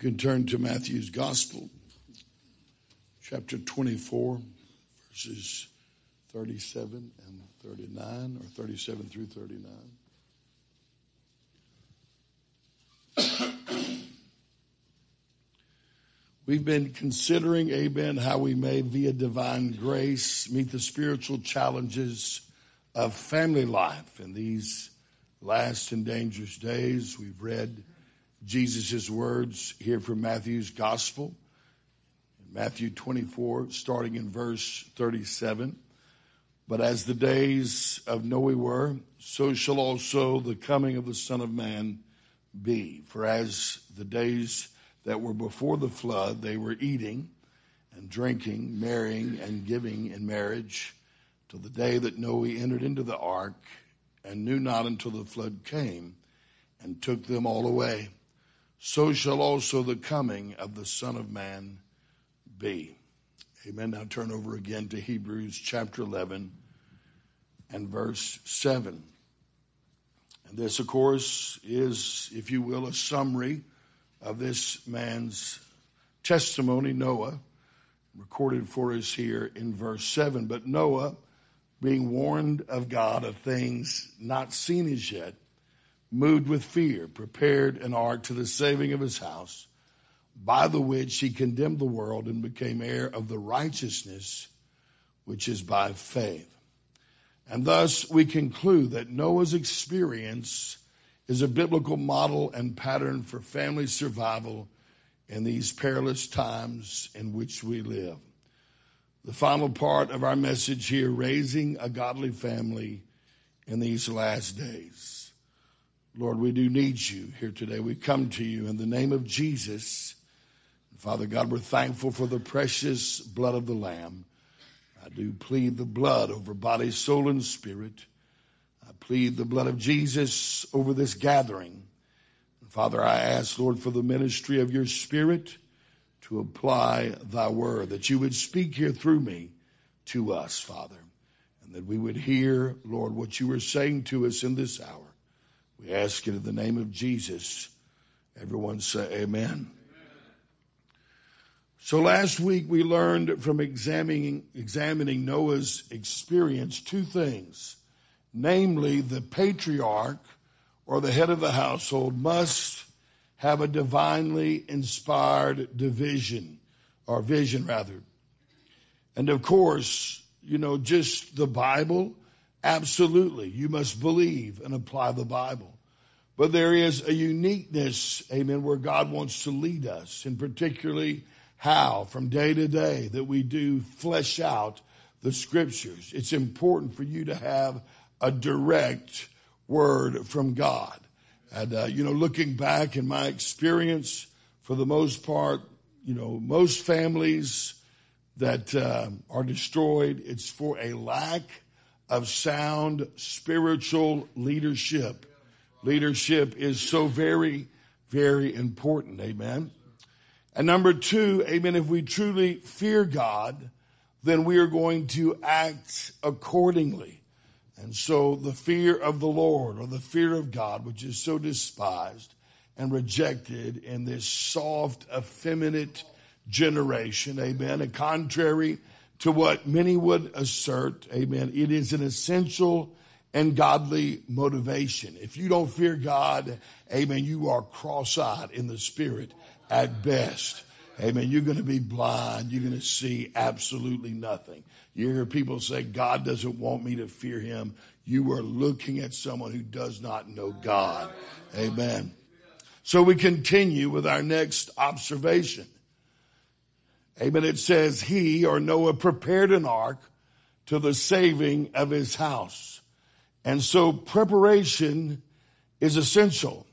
can turn to Matthew's Gospel, chapter 24, verses 37 and 39, or 37 through 39. We've been considering, amen, how we may, via divine grace, meet the spiritual challenges of family life in these last and dangerous days. We've read Jesus' words here from Matthew's Gospel, Matthew 24, starting in verse 37. But as the days of Noah were, so shall also the coming of the Son of Man be. For as the days that were before the flood, they were eating and drinking, marrying and giving in marriage till the day that Noah entered into the ark and knew not until the flood came and took them all away so shall also the coming of the Son of Man be. Amen. Now turn over again to Hebrews chapter 11 and verse 7. And this, of course, is, if you will, a summary of this man's testimony, Noah, recorded for us here in verse 7. But Noah, being warned of God of things not seen as yet, moved with fear, prepared an ark to the saving of his house, by the which he condemned the world and became heir of the righteousness which is by faith. And thus we conclude that Noah's experience is a biblical model and pattern for family survival in these perilous times in which we live. The final part of our message here, raising a godly family in these last days. Lord, we do need you here today. We come to you in the name of Jesus. Father God, we're thankful for the precious blood of the Lamb. I do plead the blood over body, soul, and spirit. I plead the blood of Jesus over this gathering. Father, I ask, Lord, for the ministry of your spirit to apply thy word, that you would speak here through me to us, Father, and that we would hear, Lord, what you are saying to us in this hour. We ask it in the name of Jesus. Everyone say amen. So last week we learned from examining, examining Noah's experience two things. Namely, the patriarch or the head of the household must have a divinely inspired division or vision rather. And of course, you know, just the Bible Absolutely. You must believe and apply the Bible. But there is a uniqueness, amen, where God wants to lead us, and particularly how from day to day that we do flesh out the scriptures. It's important for you to have a direct word from God. And, uh, you know, looking back in my experience, for the most part, you know, most families that uh, are destroyed, it's for a lack of sound spiritual leadership. Leadership is so very, very important. Amen. And number two, amen, if we truly fear God, then we are going to act accordingly. And so the fear of the Lord or the fear of God, which is so despised and rejected in this soft, effeminate generation, amen, and contrary to what many would assert, amen, it is an essential and godly motivation. If you don't fear God, amen, you are cross-eyed in the spirit at best. Amen. You're going to be blind. You're going to see absolutely nothing. You hear people say, God doesn't want me to fear him. You are looking at someone who does not know God. Amen. So we continue with our next observation. Amen. It says he or Noah prepared an ark to the saving of his house. And so preparation is essential.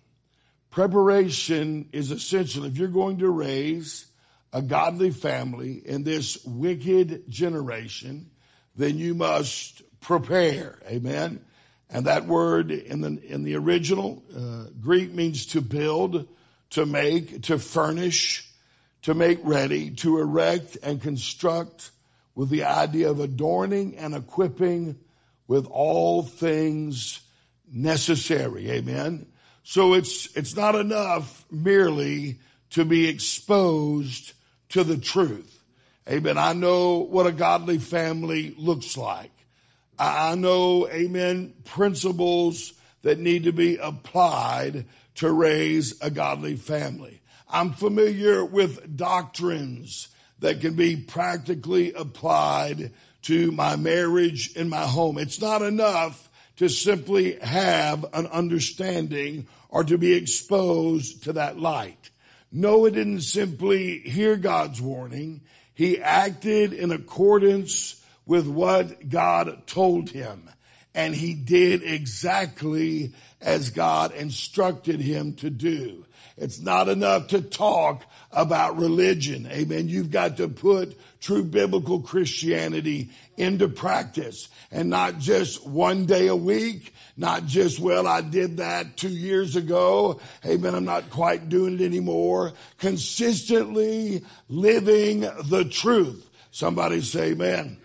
Preparation is essential. If you're going to raise a godly family in this wicked generation, then you must prepare. Amen. And that word in the, in the original uh, Greek means to build, to make, to furnish, to make ready, to erect and construct with the idea of adorning and equipping with all things necessary. Amen. So it's, it's not enough merely to be exposed to the truth. Amen. I know what a godly family looks like. I know, amen, principles that need to be applied to raise a godly family. I'm familiar with doctrines that can be practically applied to my marriage and my home. It's not enough to simply have an understanding or to be exposed to that light. Noah didn't simply hear God's warning. He acted in accordance with what God told him. And he did exactly as God instructed him to do. It's not enough to talk about religion. Amen. You've got to put true biblical Christianity into practice and not just one day a week, not just, well, I did that two years ago. Amen. I'm not quite doing it anymore. Consistently living the truth. Somebody say amen.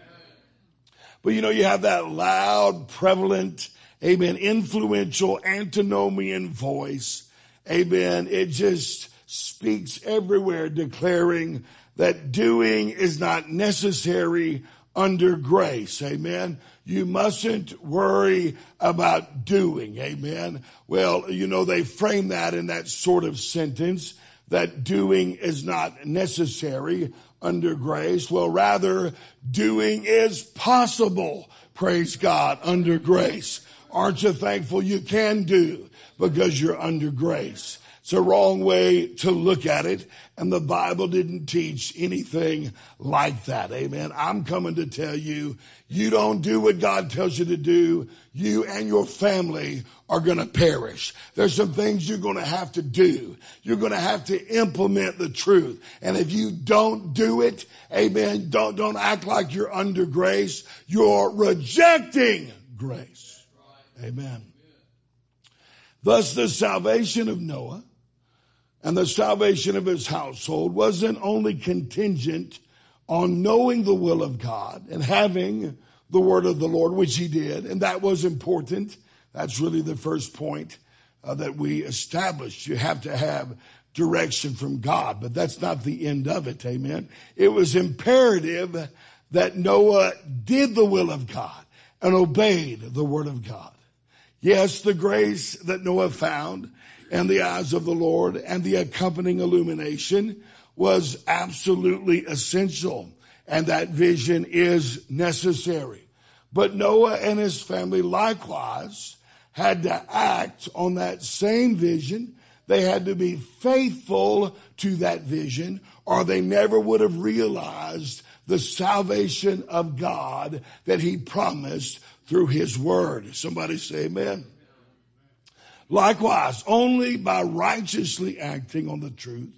But you know, you have that loud, prevalent, amen, influential, antinomian voice Amen. It just speaks everywhere declaring that doing is not necessary under grace. Amen. You mustn't worry about doing. Amen. Well, you know, they frame that in that sort of sentence that doing is not necessary under grace. Well, rather doing is possible. Praise God under grace. Aren't you thankful you can do? because you're under grace. It's a wrong way to look at it. And the Bible didn't teach anything like that. Amen. I'm coming to tell you, you don't do what God tells you to do. You and your family are going to perish. There's some things you're going to have to do. You're going to have to implement the truth. And if you don't do it, amen, don't, don't act like you're under grace. You're rejecting grace. Amen. Thus, the salvation of Noah and the salvation of his household wasn't only contingent on knowing the will of God and having the word of the Lord, which he did, and that was important. That's really the first point uh, that we established. You have to have direction from God, but that's not the end of it. Amen. It was imperative that Noah did the will of God and obeyed the word of God. Yes, the grace that Noah found and the eyes of the Lord and the accompanying illumination was absolutely essential. And that vision is necessary. But Noah and his family likewise had to act on that same vision. They had to be faithful to that vision or they never would have realized the salvation of God that he promised through his word. Somebody say amen. Likewise, only by righteously acting on the truth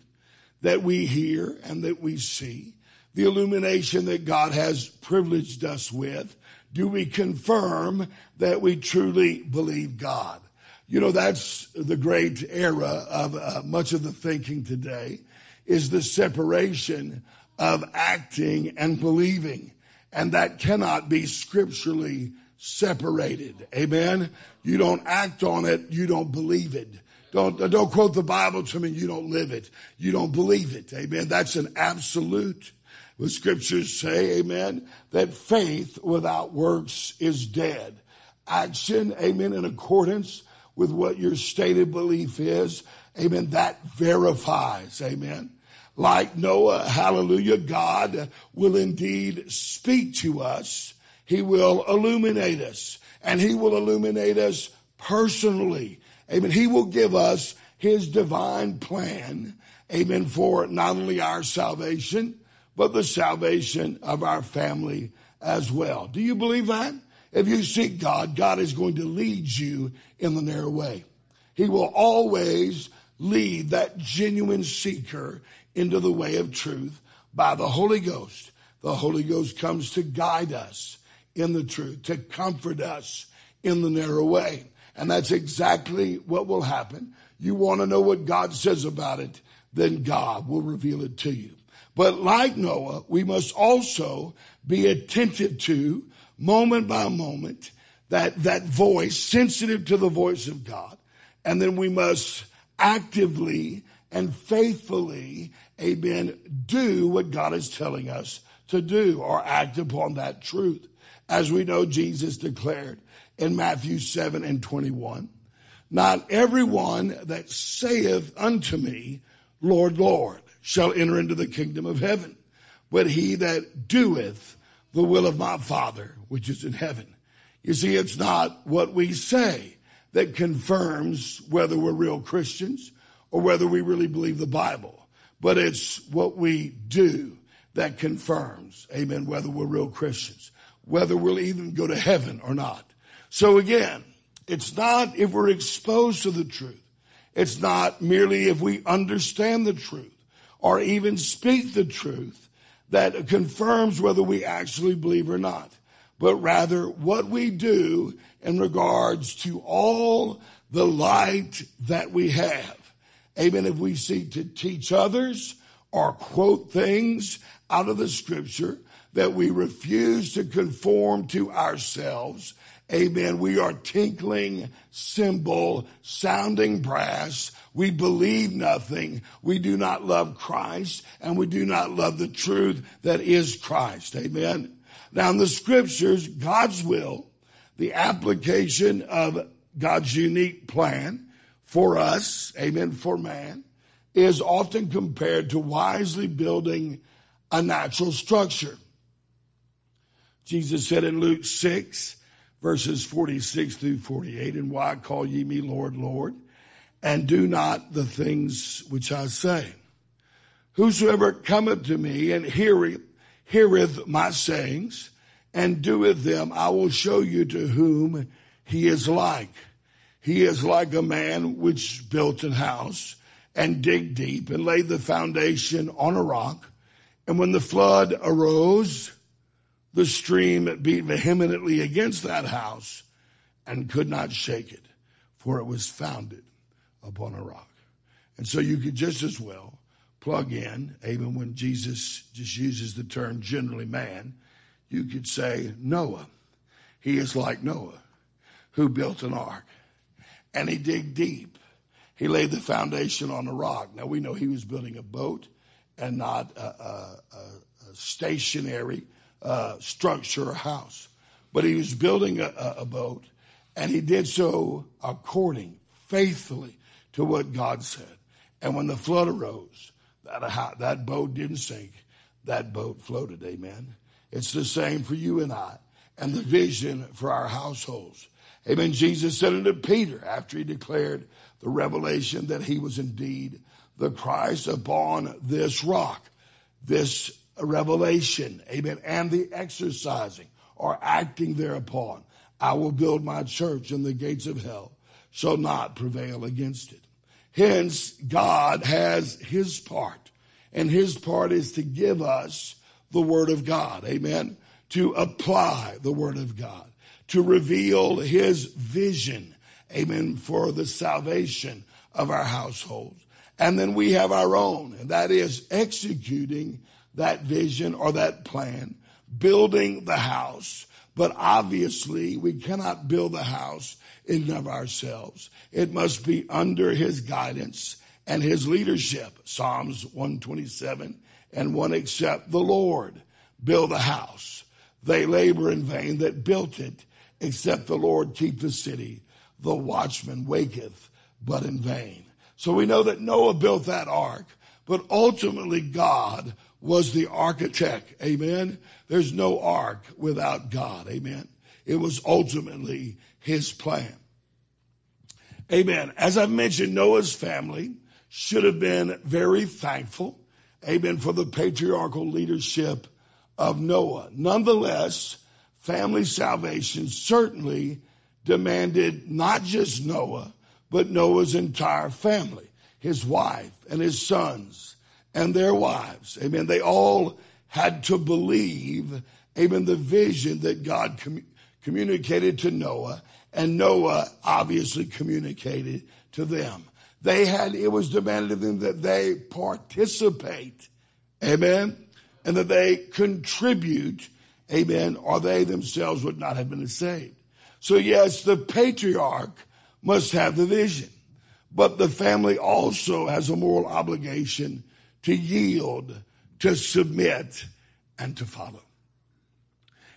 that we hear and that we see, the illumination that God has privileged us with, do we confirm that we truly believe God. You know, that's the great era of uh, much of the thinking today is the separation of acting and believing. And that cannot be scripturally separated. Amen. You don't act on it. You don't believe it. Don't, don't quote the Bible to me. You don't live it. You don't believe it. Amen. That's an absolute. The scriptures say, amen, that faith without works is dead. Action, amen, in accordance with what your stated belief is, amen, that verifies, amen. Like Noah, hallelujah, God will indeed speak to us he will illuminate us and he will illuminate us personally. Amen. He will give us his divine plan. Amen. For not only our salvation, but the salvation of our family as well. Do you believe that? If you seek God, God is going to lead you in the narrow way. He will always lead that genuine seeker into the way of truth by the Holy Ghost. The Holy Ghost comes to guide us in the truth, to comfort us in the narrow way. And that's exactly what will happen. You want to know what God says about it, then God will reveal it to you. But like Noah, we must also be attentive to moment by moment that, that voice, sensitive to the voice of God. And then we must actively and faithfully, amen, do what God is telling us to do or act upon that truth. As we know, Jesus declared in Matthew 7 and 21, not everyone that saith unto me, Lord, Lord, shall enter into the kingdom of heaven, but he that doeth the will of my Father, which is in heaven. You see, it's not what we say that confirms whether we're real Christians or whether we really believe the Bible, but it's what we do that confirms, amen, whether we're real Christians, whether we'll even go to heaven or not. So again, it's not if we're exposed to the truth. It's not merely if we understand the truth or even speak the truth that confirms whether we actually believe or not, but rather what we do in regards to all the light that we have. Amen. If we seek to teach others or quote things out of the scripture that we refuse to conform to ourselves, amen, we are tinkling cymbal, sounding brass. We believe nothing. We do not love Christ and we do not love the truth that is Christ. Amen. Now in the scriptures, God's will, the application of God's unique plan for us, amen, for man, is often compared to wisely building a natural structure. Jesus said in Luke 6, verses 46 through 48, and why call ye me Lord, Lord, and do not the things which I say? Whosoever cometh to me and heareth, heareth my sayings and doeth them, I will show you to whom he is like. He is like a man which built an house and dig deep and laid the foundation on a rock. And when the flood arose, the stream beat vehemently against that house and could not shake it, for it was founded upon a rock. And so you could just as well plug in, even when Jesus just uses the term generally man, you could say Noah. He is like Noah, who built an ark. And he dig deep. He laid the foundation on a rock. Now we know he was building a boat and not a, a, a stationary uh, structure or house. But he was building a, a boat, and he did so according, faithfully to what God said. And when the flood arose, that, that boat didn't sink. That boat floated. Amen. It's the same for you and I and the vision for our households. Amen. Jesus said unto Peter after he declared the revelation that he was indeed the Christ upon this rock, this revelation, amen, and the exercising or acting thereupon. I will build my church and the gates of hell shall not prevail against it. Hence, God has his part and his part is to give us the word of God. Amen. To apply the word of God, to reveal his vision. Amen. For the salvation of our households. And then we have our own, and that is executing that vision or that plan, building the house. But obviously, we cannot build the house in and of ourselves. It must be under his guidance and his leadership. Psalms 127 and one except the Lord build a house. They labor in vain that built it, except the Lord keep the city. The watchman waketh, but in vain. So we know that Noah built that ark, but ultimately God was the architect. Amen. There's no ark without God. Amen. It was ultimately his plan. Amen. As I've mentioned, Noah's family should have been very thankful. Amen. For the patriarchal leadership of Noah. Nonetheless, family salvation certainly demanded not just Noah, but Noah's entire family, his wife and his sons and their wives. Amen. They all had to believe, amen, the vision that God com- communicated to Noah, and Noah obviously communicated to them. They had, it was demanded of them that they participate, amen, and that they contribute, amen, or they themselves would not have been saved. So yes, the patriarch must have the vision. but the family also has a moral obligation to yield, to submit, and to follow.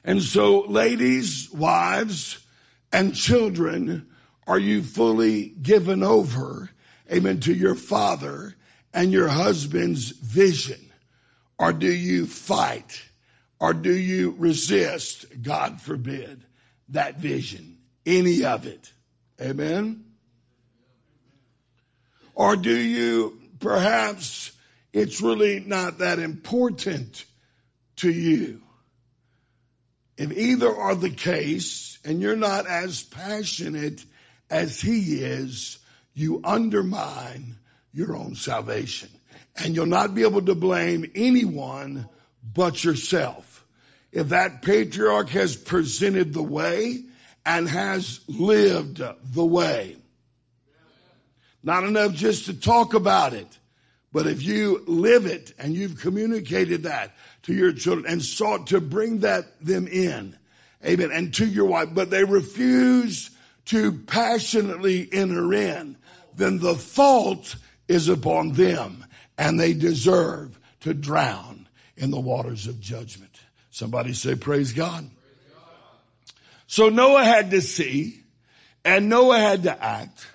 And so, ladies, wives, and children, are you fully given over, amen, to your father and your husband's vision? Or do you fight? Or do you resist, God forbid, that vision? Any of it? Amen? Or do you perhaps it's really not that important to you? If either are the case and you're not as passionate as he is, you undermine your own salvation. And you'll not be able to blame anyone but yourself. If that patriarch has presented the way and has lived the way, not enough just to talk about it, but if you live it and you've communicated that to your children and sought to bring that them in, amen, and to your wife, but they refuse to passionately enter in, then the fault is upon them and they deserve to drown in the waters of judgment. Somebody say, Praise God. So Noah had to see and Noah had to act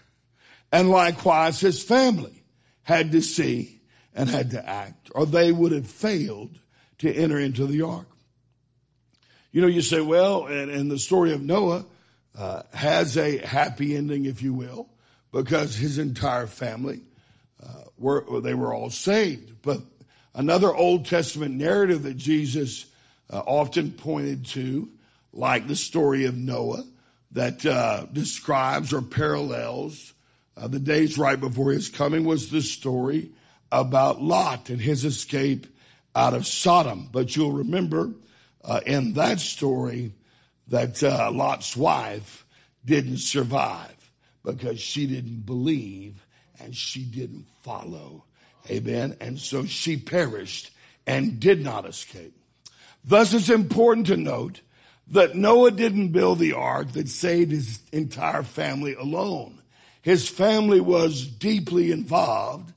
and likewise his family had to see and had to act or they would have failed to enter into the ark. You know, you say, well, and, and the story of Noah uh, has a happy ending, if you will, because his entire family uh, were they were all saved. But another Old Testament narrative that Jesus uh, often pointed to, like the story of Noah, that uh, describes or parallels uh, the days right before his coming, was the story about Lot and his escape out of Sodom. But you'll remember uh, in that story that Lot's wife didn't survive because she didn't believe and she didn't follow. Amen. And so she perished and did not escape. Thus it's important to note that Noah didn't build the ark that saved his entire family alone. His family was deeply involved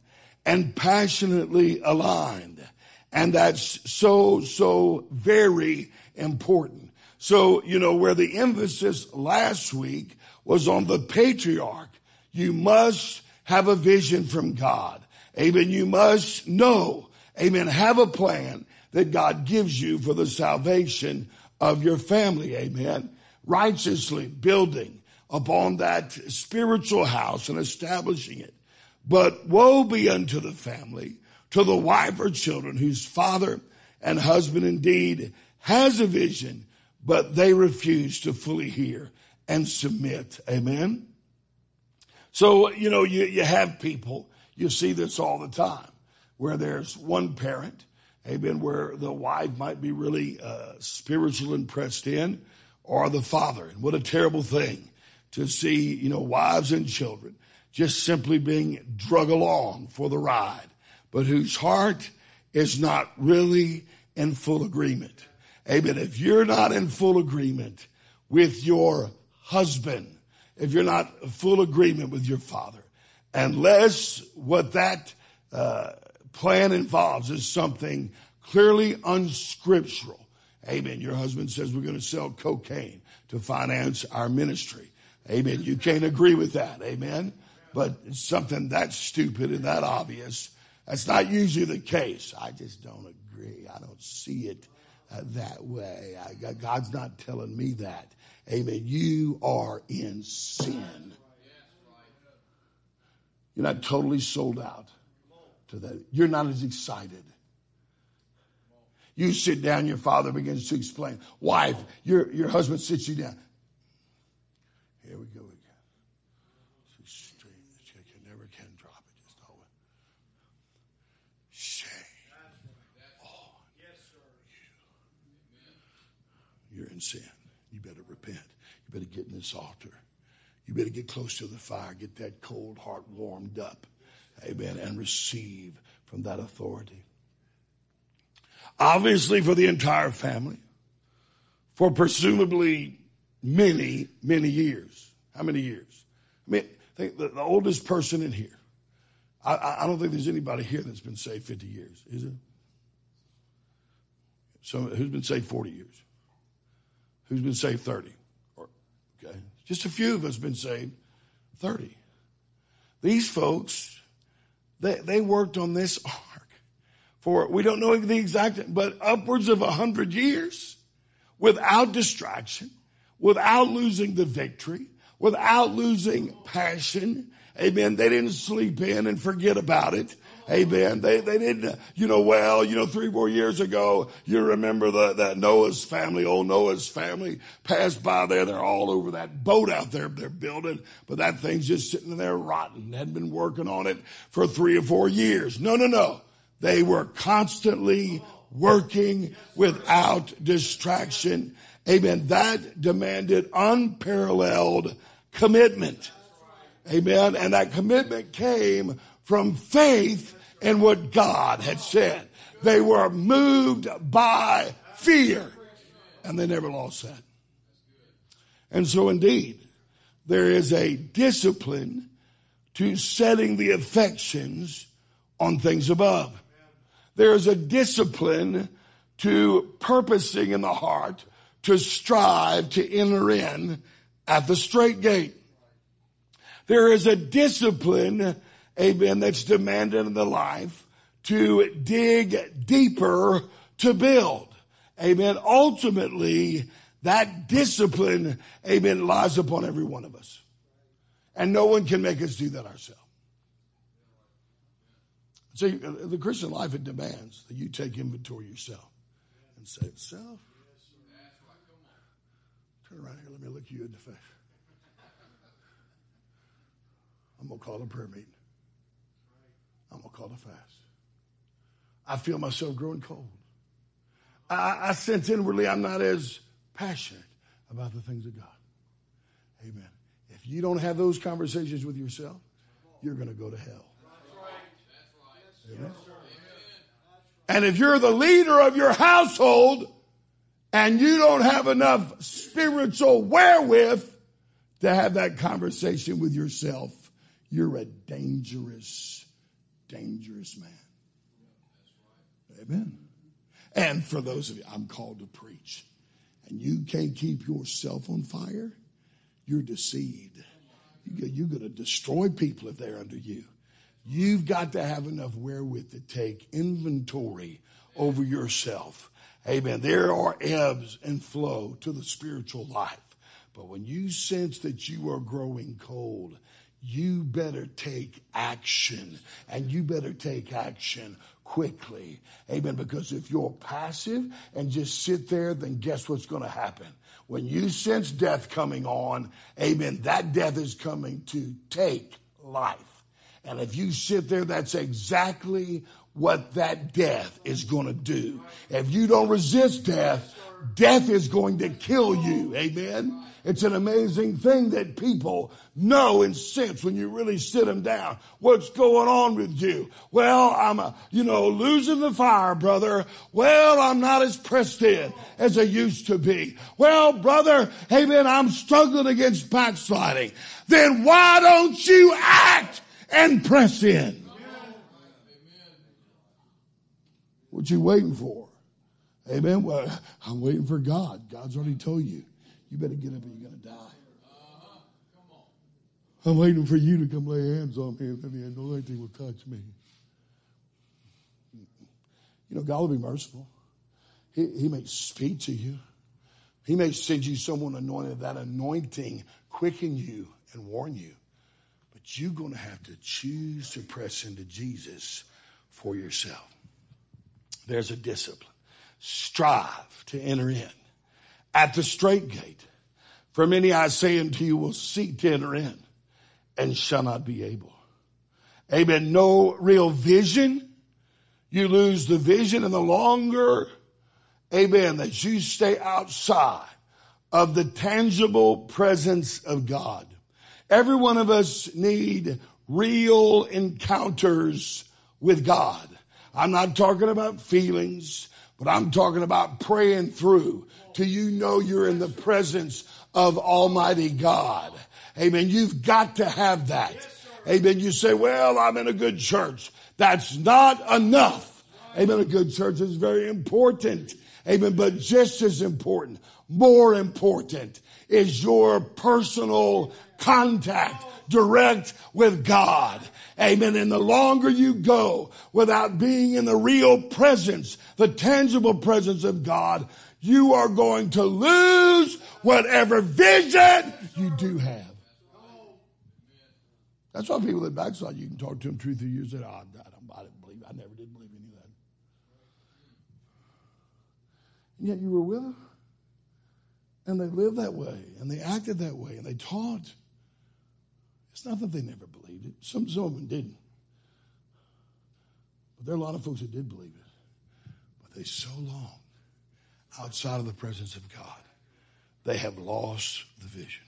and passionately aligned. And that's so, so very important. So, you know, where the emphasis last week was on the patriarch, you must have a vision from God. Amen. You must know, amen, have a plan that God gives you for the salvation of your family. Amen. Righteously building upon that spiritual house and establishing it. But woe be unto the family, to the wife or children whose father and husband indeed has a vision, but they refuse to fully hear and submit. Amen. So, you know, you, you have people, you see this all the time, where there's one parent, amen, where the wife might be really uh, spiritual and pressed in, or the father. And what a terrible thing to see, you know, wives and children just simply being drug along for the ride, but whose heart is not really in full agreement. Amen. If you're not in full agreement with your husband, if you're not full agreement with your father, unless what that uh, plan involves is something clearly unscriptural. Amen. Your husband says we're going to sell cocaine to finance our ministry. Amen. You can't agree with that. Amen. But something that stupid and that obvious. That's not usually the case. I just don't agree. I don't see it uh, that way. I, God's not telling me that. Amen. You are in sin. You're not totally sold out to that. You're not as excited. You sit down, your father begins to explain. Wife, your, your husband sits you down. Here we go again. Straight, you never can drop it. Just always. Shame on you. You're in sin. You better repent. You better get in this altar. You better get close to the fire. Get that cold heart warmed up. Amen. And receive from that authority. Obviously, for the entire family, for presumably many, many years. How many years? I mean, think the, the oldest person in here. I, I don't think there's anybody here that's been saved 50 years, is it? So who's been saved 40 years? Who's been saved 30? Okay. Just a few of us been saved 30. These folks, they, they worked on this ark for, we don't know the exact, but upwards of a hundred years without distraction, without losing the victory, without losing passion. Amen. They didn't sleep in and forget about it. Amen. They, they didn't, you know, well, you know, three, four years ago, you remember the, that Noah's family, old Noah's family passed by there. They're all over that boat out there they're building, but that thing's just sitting there rotten. Hadn't been working on it for three or four years. No, no, no. They were constantly working without distraction. Amen. That demanded unparalleled commitment. Amen. And that commitment came from faith in what God had said. They were moved by fear and they never lost that. And so indeed, there is a discipline to setting the affections on things above. There is a discipline to purposing in the heart to strive to enter in at the strait gate. There is a discipline amen, that's demanded in the life to dig deeper to build. Amen. Ultimately, that discipline, amen, lies upon every one of us. And no one can make us do that ourselves. See, the Christian life, it demands that you take inventory yourself and say, self, turn around here, let me look you in the face. I'm going to call a prayer meeting. I'm going to call a fast. I feel myself growing cold. I, I sense inwardly I'm not as passionate about the things of God. Amen. If you don't have those conversations with yourself, you're going to go to hell. Amen. And if you're the leader of your household and you don't have enough spiritual wherewith to have that conversation with yourself, you're a dangerous dangerous man. Amen. And for those of you, I'm called to preach, and you can't keep yourself on fire, you're deceived. You're going to destroy people if they're under you. You've got to have enough wherewith to take inventory over yourself. Amen. There are ebbs and flow to the spiritual life. But when you sense that you are growing cold you better take action and you better take action quickly. Amen. Because if you're passive and just sit there, then guess what's going to happen? When you sense death coming on, amen, that death is coming to take life. And if you sit there, that's exactly what that death is going to do. If you don't resist death, death is going to kill you. Amen. It's an amazing thing that people know and sense when you really sit them down. What's going on with you? Well, I'm, a, you know, losing the fire, brother. Well, I'm not as pressed in as I used to be. Well, brother, hey man, I'm struggling against backsliding. Then why don't you act and press in? What you waiting for? Amen. Well, I'm waiting for God. God's already told you. You better get up or you're going to die. Uh-huh. I'm waiting for you to come lay hands on me and then the anointing will touch me. You know, God will be merciful. He, he may speak to you. He may send you someone anointed. That anointing quicken you and warn you. But you're going to have to choose to press into Jesus for yourself. There's a discipline. Strive to enter in at the strait gate. For many I say unto you will seek to enter in and shall not be able. Amen. No real vision. You lose the vision and the longer, amen, that you stay outside of the tangible presence of God. Every one of us need real encounters with God. I'm not talking about feelings, but I'm talking about praying through till you know you're in the presence of Almighty God. Amen. You've got to have that. Amen. You say, well, I'm in a good church. That's not enough. Amen. A good church is very important. Amen. But just as important, more important is your personal contact direct with God. Amen. And the longer you go without being in the real presence, the tangible presence of God, you are going to lose whatever vision you do have. That's why people that backslide, you can talk to them two, three years later. Oh, I, don't, I didn't believe. I never did believe any of that. And yet you were with them, and they lived that way, and they acted that way, and they taught. It's not that they never believed it. Some, some of them didn't. But there are a lot of folks that did believe it. But they so long outside of the presence of God, they have lost the vision.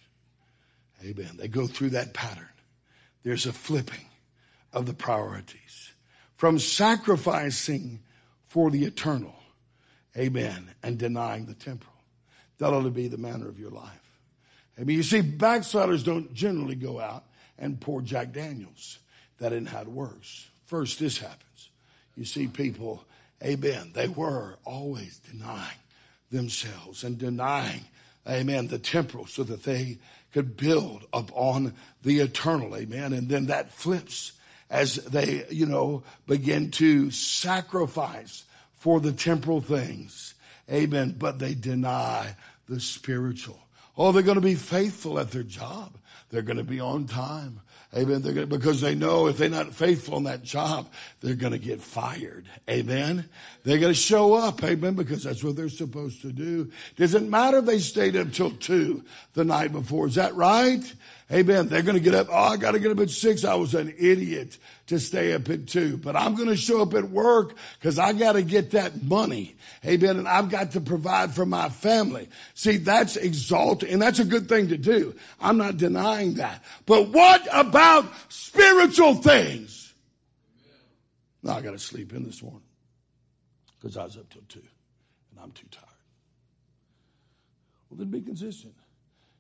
Amen. They go through that pattern. There's a flipping of the priorities from sacrificing for the eternal, amen, and denying the temporal. That ought to be the manner of your life. I mean, you see, backsliders don't generally go out and pour Jack Daniels. That isn't it works. First, this happens. You see people, amen, they were always denying themselves and denying, amen, the temporal so that they could build upon the eternal, amen. And then that flips as they, you know, begin to sacrifice for the temporal things, amen. But they deny the spiritual. Oh, they're going to be faithful at their job. They're going to be on time. Amen. They're gonna, because they know if they're not faithful in that job, they're going to get fired. Amen. They're going to show up. Amen. Because that's what they're supposed to do. Doesn't matter if they stayed up till two the night before. Is that right? Amen. They're going to get up. Oh, I got to get up at six. I was an idiot to stay up at two, but I'm going to show up at work because I got to get that money. Amen. And I've got to provide for my family. See, that's exalted and that's a good thing to do. I'm not denying that. But what about spiritual things? No, I got to sleep in this morning because I was up till two and I'm too tired. Well, then be consistent.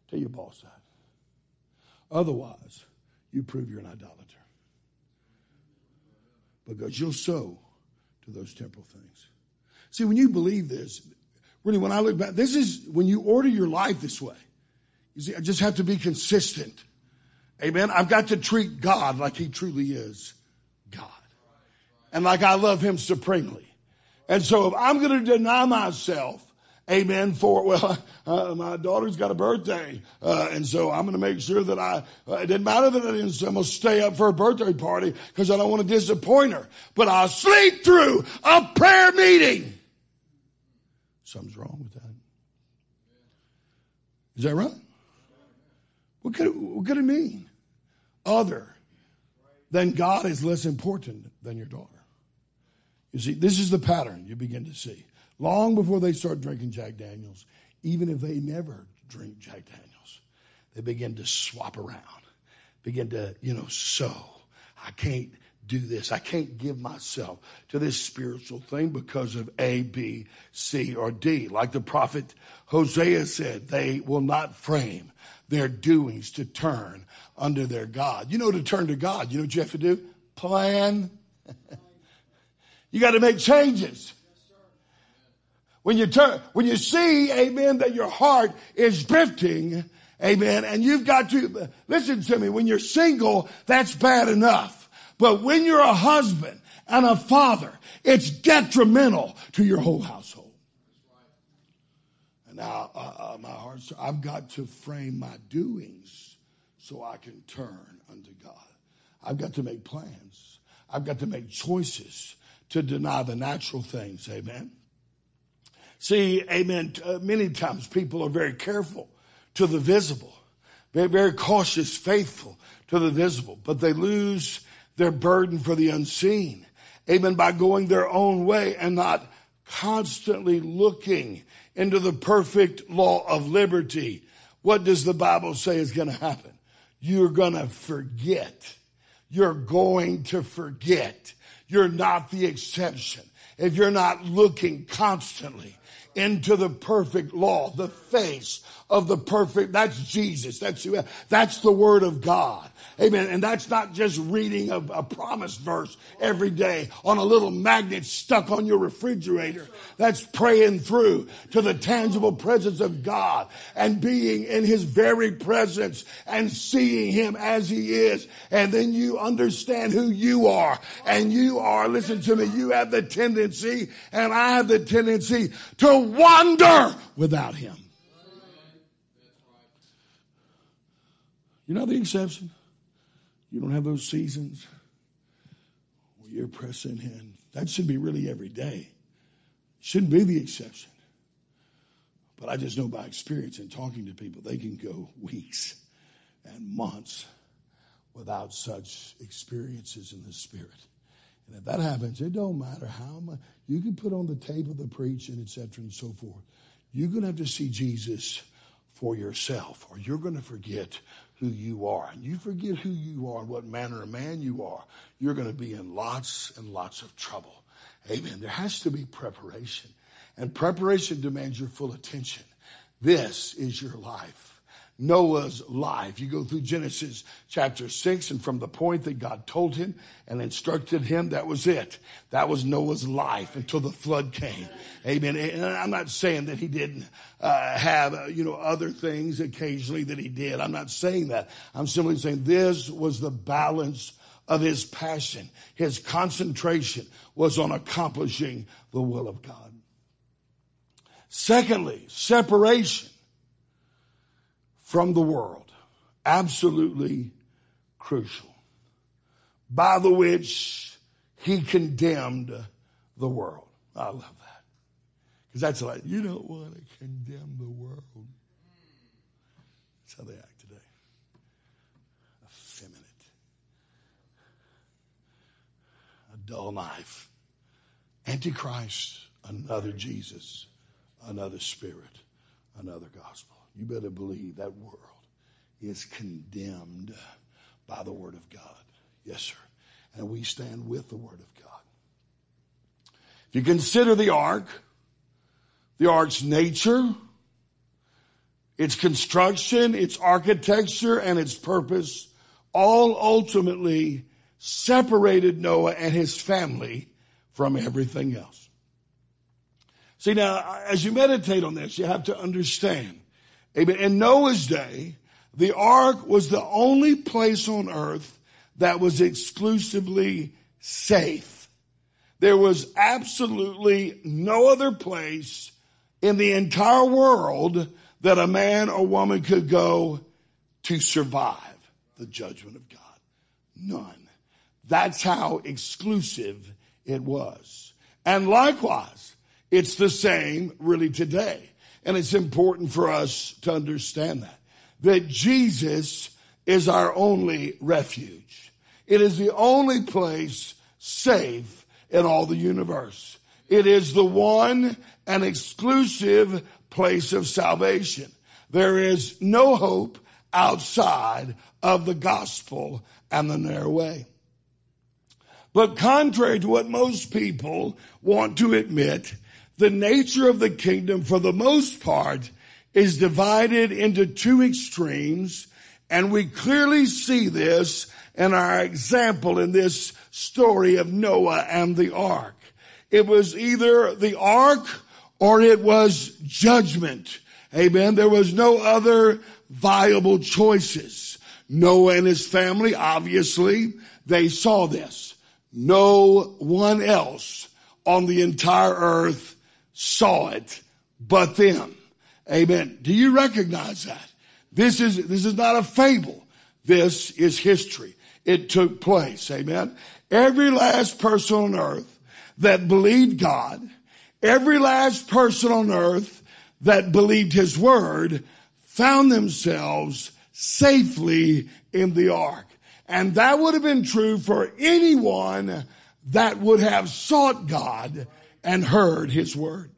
Tell your boss that. Otherwise, you prove you're an idolater. Because you'll sow to those temporal things. See, when you believe this, really, when I look back, this is when you order your life this way. You see, I just have to be consistent. Amen. I've got to treat God like He truly is God. And like I love Him supremely. And so if I'm going to deny myself amen for well uh, my daughter's got a birthday uh, and so i'm going to make sure that i uh, it didn't matter that i didn't i'm going to stay up for a birthday party because i don't want to disappoint her. But i'll sleep through a prayer meeting. Something's wrong with that. Is that right? What could, what could it mean? Other than god is less important than your daughter. You see this is the pattern you begin to see long before they start drinking Jack Daniels, even if they never drink Jack Daniels, they begin to swap around, begin to, you know, sow. I can't do this. I can't give myself to this spiritual thing because of A, B, C, or D. Like the prophet Hosea said, they will not frame their doings to turn under their God. You know, to turn to God, you know what you have to do? Plan. you got to make changes. When you turn, when you see, amen, that your heart is drifting, amen, and you've got to, listen to me, when you're single, that's bad enough. But when you're a husband and a father, it's detrimental to your whole household. And now, uh, uh, my heart, I've got to frame my doings so I can turn unto God. I've got to make plans. I've got to make choices to deny the natural things. Amen. See, amen. Uh, many times people are very careful to the visible, very, very cautious, faithful to the visible, but they lose their burden for the unseen. Amen. By going their own way and not constantly looking into the perfect law of liberty. What does the Bible say is going to happen? You're going to forget. You're going to forget. You're not the exception. if you're not looking constantly into the perfect law, the face of the perfect, that's Jesus. That's, that's the word of God. Amen. And that's not just reading a, a promise verse every day on a little magnet stuck on your refrigerator. That's praying through to the tangible presence of God and being in his very presence and seeing him as he is. And then you understand who you are. And you are, listen to me, you have the tendency and I have the tendency to wander without him. You're not the exception. You don't have those seasons where you're pressing in. That should be really every day. Shouldn't be the exception. But I just know by experience and talking to people, they can go weeks and months without such experiences in the spirit. And if that happens, it don't matter how much you can put on the tape of the preaching, etc., and so forth. You're to have to see Jesus for yourself, or you're going to forget who you are. And you forget who you are and what manner of man you are, you're going to be in lots and lots of trouble. Amen. There has to be preparation. And preparation demands your full attention. This is your life. Noah's life. You go through Genesis chapter 6, and from the point that God told him and instructed him, that was it. That was Noah's life until the flood came. Amen. And I'm not saying that he didn't uh, have, uh, you know, other things occasionally that he did. I'm not saying that. I'm simply saying this was the balance of his passion. His concentration was on accomplishing the will of God. Secondly, separation from the world. Absolutely crucial. By the which he condemned the world. I love that. Because that's like, you don't want to condemn the world. That's how they act today. Effeminate. A dull knife. Antichrist, another Jesus, another spirit, another gospel you better believe that world is condemned by the Word of God. Yes, sir. And we stand with the Word of God. If you consider the ark, the ark's nature, its construction, its architecture, and its purpose all ultimately separated Noah and his family from everything else. See now, as you meditate on this, you have to understand Amen. In Noah's day, the ark was the only place on earth that was exclusively safe. There was absolutely no other place in the entire world that a man or woman could go to survive the judgment of God. None. That's how exclusive it was. And likewise, it's the same really today. And it's important for us to understand that. That Jesus is our only refuge. It is the only place safe in all the universe. It is the one and exclusive place of salvation. There is no hope outside of the gospel and the narrow way. But contrary to what most people want to admit, the nature of the kingdom, for the most part, is divided into two extremes, and we clearly see this in our example in this story of Noah and the ark. It was either the ark or it was judgment. Amen. There was no other viable choices. Noah and his family, obviously, they saw this. No one else on the entire earth saw it but them. Amen. Do you recognize that? This is, this is not a fable. This is history. It took place. Amen. Every last person on earth that believed God, every last person on earth that believed his word found themselves safely in the ark. And that would have been true for anyone that would have sought God and heard his word.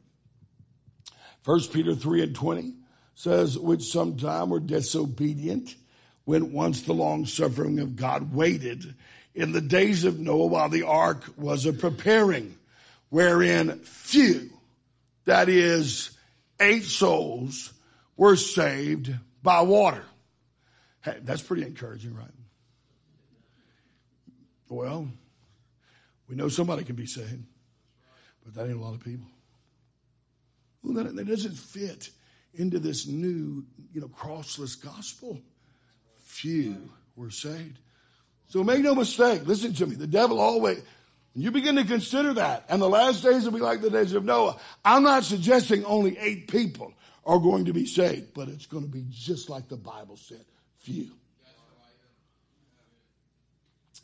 First Peter 3 and 20 says, which sometime were disobedient when once the long suffering of God waited in the days of Noah while the ark was a preparing, wherein few, that is, eight souls, were saved by water. Hey, that's pretty encouraging, right? Well, we know somebody can be saved, but that ain't a lot of people. Well, that, that doesn't fit into this new, you know, crossless gospel. Few were saved. So make no mistake, listen to me. The devil always, when you begin to consider that, and the last days will be like the days of Noah. I'm not suggesting only eight people are going to be saved, but it's going to be just like the Bible said few.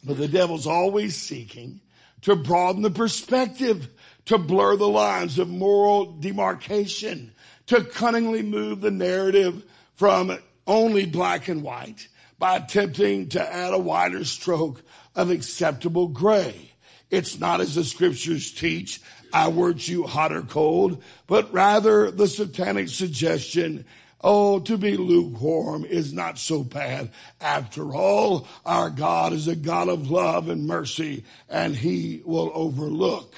But the devil's always seeking to broaden the perspective, to blur the lines of moral demarcation, to cunningly move the narrative from only black and white by attempting to add a wider stroke of acceptable gray. It's not as the scriptures teach, I word you hot or cold, but rather the satanic suggestion Oh, to be lukewarm is not so bad. After all, our God is a God of love and mercy, and He will overlook.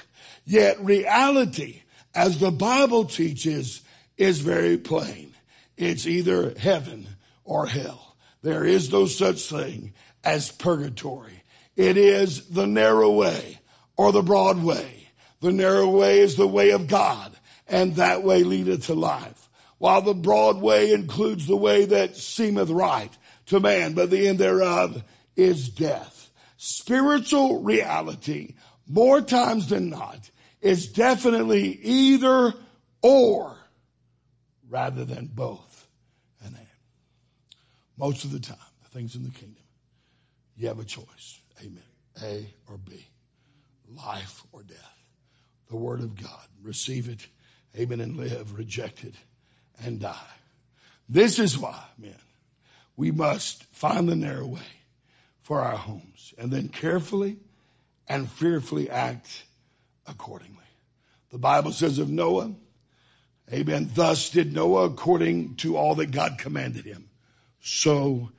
Yet reality, as the Bible teaches, is very plain. It's either heaven or hell. There is no such thing as purgatory. It is the narrow way or the broad way. The narrow way is the way of God, and that way leadeth to life. While the broad way includes the way that seemeth right to man, but the end thereof is death. Spiritual reality, more times than not, is definitely either or rather than both and and. Most of the time, the things in the kingdom, you have a choice. Amen. A or B. Life or death. The word of God. Receive it. Amen. And live. Reject it and die. This is why, men, we must find the narrow way for our homes and then carefully and fearfully act accordingly. The Bible says of Noah, Amen. Thus did Noah according to all that God commanded him. So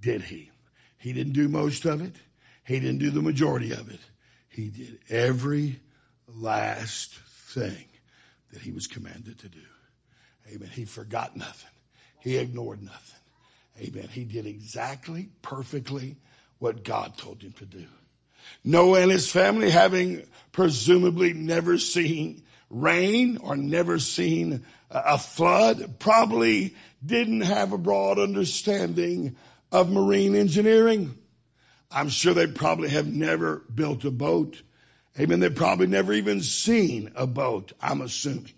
did he. He didn't do most of it. He didn't do the majority of it. He did every last thing that he was commanded to do. Amen. He forgot nothing. He ignored nothing. Amen. He did exactly, perfectly what God told him to do. Noah and his family, having presumably never seen rain or never seen a flood, probably didn't have a broad understanding of marine engineering. I'm sure they probably have never built a boat. Amen. They've probably never even seen a boat, I'm assuming.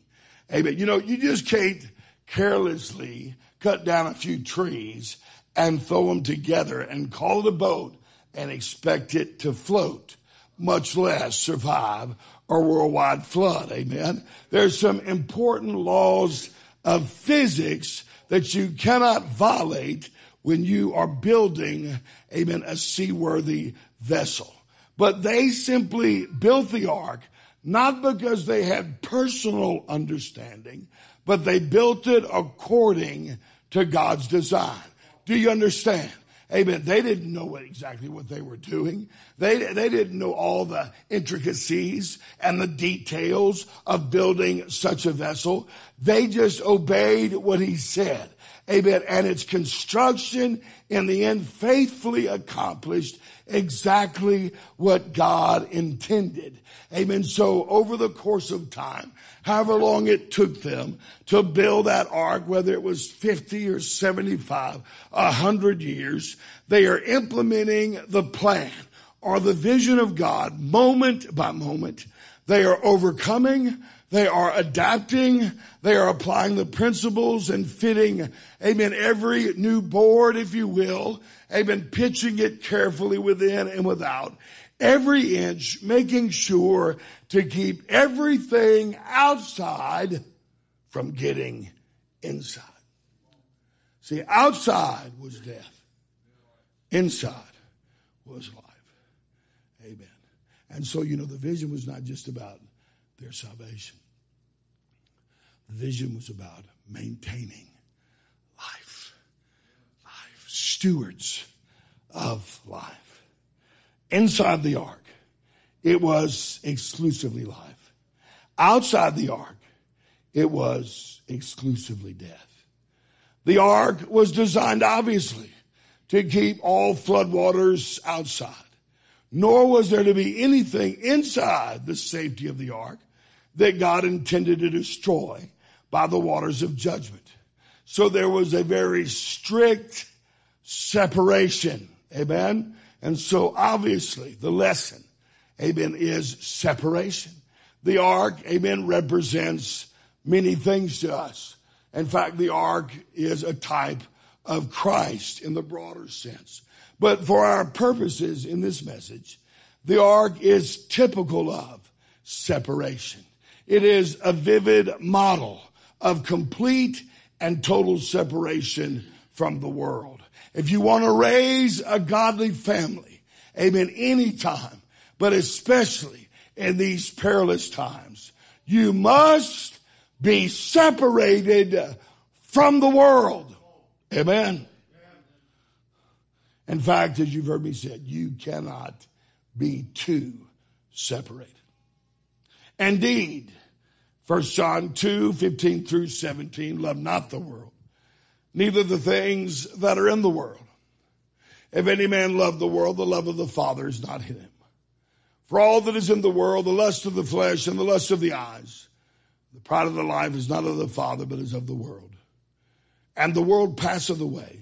Amen. You know, you just can't carelessly cut down a few trees and throw them together and call it a boat and expect it to float, much less survive a worldwide flood. Amen. There's some important laws of physics that you cannot violate when you are building, amen, a seaworthy vessel. But they simply built the ark not because they had personal understanding, but they built it according to God's design. Do you understand? Amen. They didn't know exactly what they were doing. They, they didn't know all the intricacies and the details of building such a vessel. They just obeyed what he said. Amen. And its construction in the end faithfully accomplished exactly what God intended. Amen. So over the course of time, however long it took them to build that ark, whether it was 50 or 75, 100 years, they are implementing the plan or the vision of God moment by moment. They are overcoming. They are adapting. They are applying the principles and fitting, amen, every new board, if you will, amen, pitching it carefully within and without every inch, making sure to keep everything outside from getting inside. See, outside was death. Inside was life. Amen. And so, you know, the vision was not just about their salvation. The vision was about maintaining life. Life. Stewards of life inside the ark, it was exclusively life. Outside the ark, it was exclusively death. The ark was designed, obviously, to keep all floodwaters outside. Nor was there to be anything inside the safety of the ark that God intended to destroy by the waters of judgment. So there was a very strict separation. Amen. And so obviously the lesson, amen, is separation. The ark, amen, represents many things to us. In fact, the ark is a type of Christ in the broader sense. But for our purposes in this message, the ark is typical of separation. It is a vivid model of complete and total separation from the world. If you want to raise a godly family, amen, anytime, but especially in these perilous times, you must be separated from the world. Amen. In fact, as you've heard me say, you cannot be too separated. Indeed, 1 John 2, 15 through 17, love not the world, neither the things that are in the world. If any man love the world, the love of the Father is not in him. For all that is in the world, the lust of the flesh and the lust of the eyes, the pride of the life is not of the Father, but is of the world. And the world passeth away,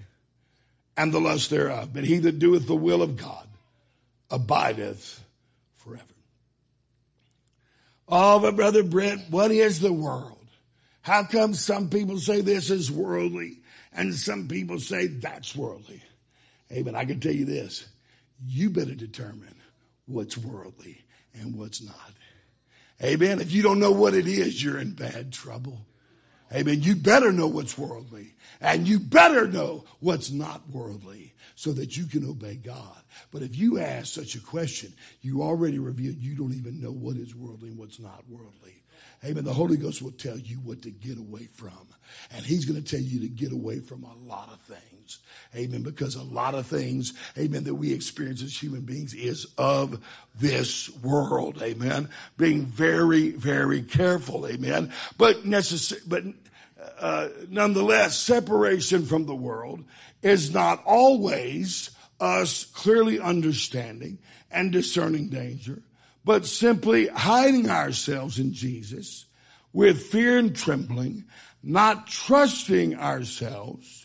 and the lust thereof. But he that doeth the will of God abideth. Oh, but brother Brent, what is the world? How come some people say this is worldly and some people say that's worldly? Amen. I can tell you this. You better determine what's worldly and what's not. Amen. If you don't know what it is, you're in bad trouble. Amen. You better know what's worldly and you better know what's not worldly so that you can obey God. But if you ask such a question, you already revealed you don't even know what is worldly and what's not worldly. Amen. The Holy Ghost will tell you what to get away from. And He's going to tell you to get away from a lot of things. Amen. Because a lot of things, amen, that we experience as human beings is of this world. Amen. Being very, very careful. Amen. But necessary, but uh, nonetheless, separation from the world is not always us clearly understanding and discerning danger, but simply hiding ourselves in Jesus with fear and trembling, not trusting ourselves,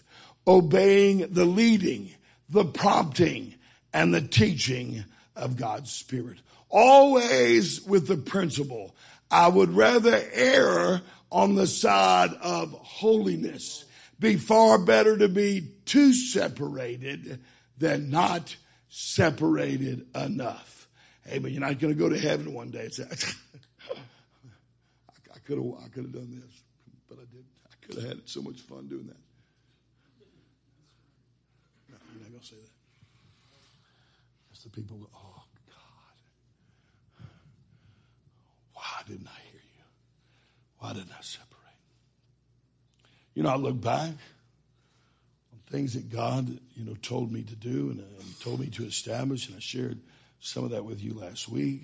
obeying the leading, the prompting, and the teaching of God's Spirit. Always with the principle, I would rather err on the side of holiness. Be far better to be too separated than not separated enough. Hey, but you're not going to go to heaven one day. I could have, I could have done this, but I didn't. I could have had so much fun doing that. Not say that. That's the people go, oh God, why didn't I hear you? Why didn't I separate? You know, I look back on things that God, you know, told me to do and, and told me to establish, and I shared some of that with you last week.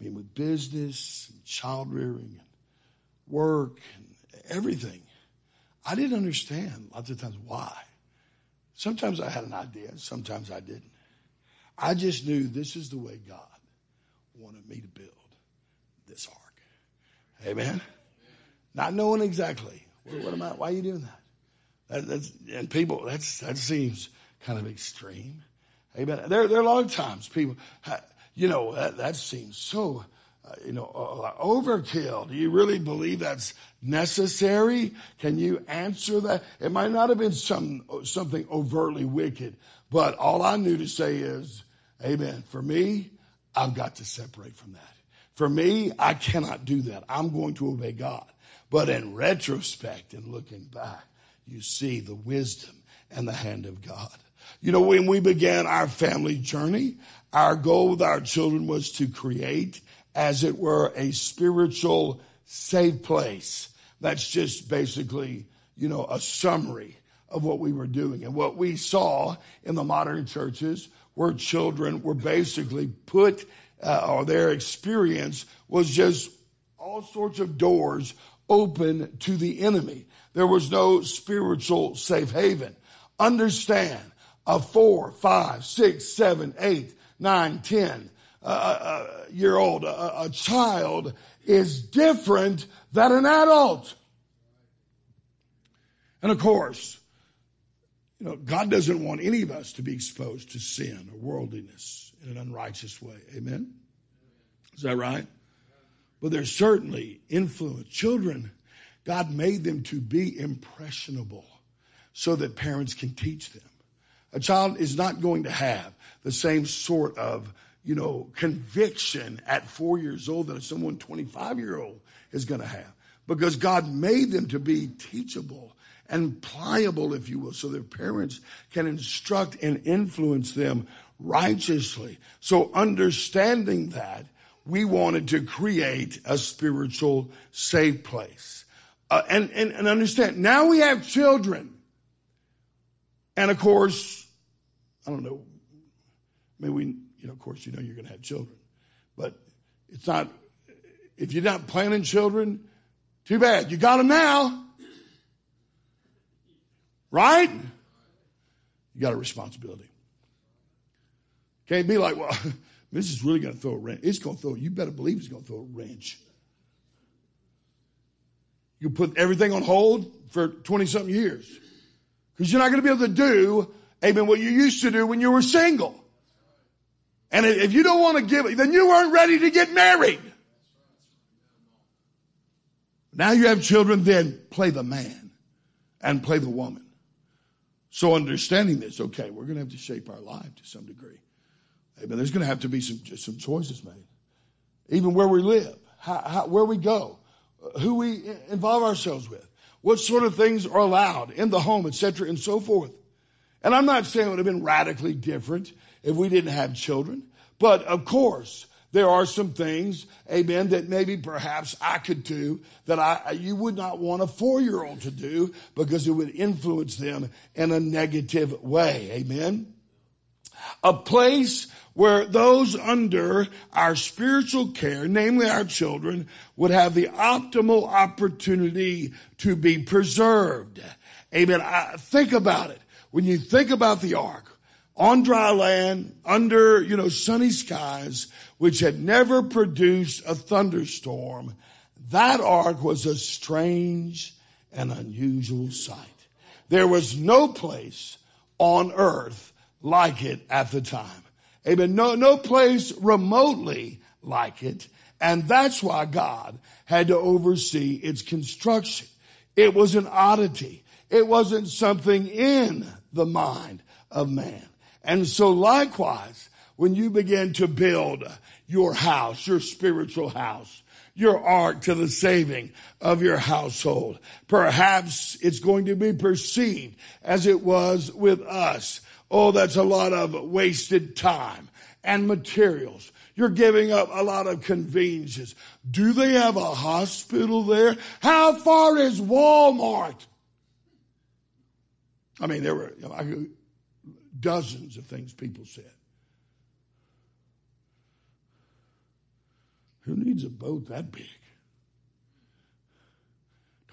I mean, with business and child rearing and work and everything. I didn't understand lots of times why. Sometimes I had an idea, sometimes I didn't. I just knew this is the way God wanted me to build this ark. Amen. Not knowing exactly. What, what am I? Why are you doing that? That, and people, that's, that seems kind of extreme. Amen. There, there are a lot of times people, you know, that, that seems so, uh, you know, uh, overkill. Do you really believe that's necessary? Can you answer that? It might not have been some, something overtly wicked, but all I knew to say is, amen. For me, I've got to separate from that. For me, I cannot do that. I'm going to obey God. But in retrospect and looking back, you see the wisdom and the hand of God. You know, when we began our family journey, our goal with our children was to create, as it were, a spiritual safe place. That's just basically, you know, a summary of what we were doing. And what we saw in the modern churches where children were basically put, uh, or their experience was just all sorts of doors open to the enemy. There was no spiritual safe haven. Understand a four, five, six, seven, eight, nine, ten uh, year old, a, a child is different than an adult. And of course, you know, God doesn't want any of us to be exposed to sin or worldliness in an unrighteous way. Amen? Is that right? But there's certainly influence. Children, God made them to be impressionable so that parents can teach them. A child is not going to have the same sort of, you know, conviction at four years old that someone 25 year old is going to have because God made them to be teachable and pliable, if you will, so their parents can instruct and influence them righteously. So understanding that, we wanted to create a spiritual safe place. Uh, and, and, and understand, now we have children. And of course, I don't know, maybe we, you know, of course, you know you're going to have children. But it's not, if you're not planning children, too bad. You got them now. Right? You got a responsibility. Can't be like, well, this is really going to throw a wrench. It's going to throw, you better believe it's going to throw a wrench. You put everything on hold for 20 something years. Because you're not going to be able to do, amen, what you used to do when you were single. And if you don't want to give it, then you weren't ready to get married. Now you have children, then play the man and play the woman. So understanding this, okay, we're going to have to shape our life to some degree. Amen. There's going to have to be some, some choices made. Even where we live, how, how, where we go, who we involve ourselves with, what sort of things are allowed in the home, etc., and so forth. And I'm not saying it would have been radically different if we didn't have children, but of course, there are some things, amen, that maybe perhaps I could do that I, you would not want a four year old to do because it would influence them in a negative way. Amen. A place where those under our spiritual care, namely our children, would have the optimal opportunity to be preserved. Amen. I, think about it. When you think about the ark, on dry land, under, you know, sunny skies, which had never produced a thunderstorm, that ark was a strange and unusual sight. There was no place on earth like it at the time. Amen. No, no place remotely like it. And that's why God had to oversee its construction. It was an oddity. It wasn't something in the mind of man. And so likewise, when you begin to build your house, your spiritual house, your ark to the saving of your household. Perhaps it's going to be perceived as it was with us. Oh, that's a lot of wasted time and materials. You're giving up a lot of conveniences. Do they have a hospital there? How far is Walmart? I mean, there were you know, dozens of things people said. Who needs a boat that big?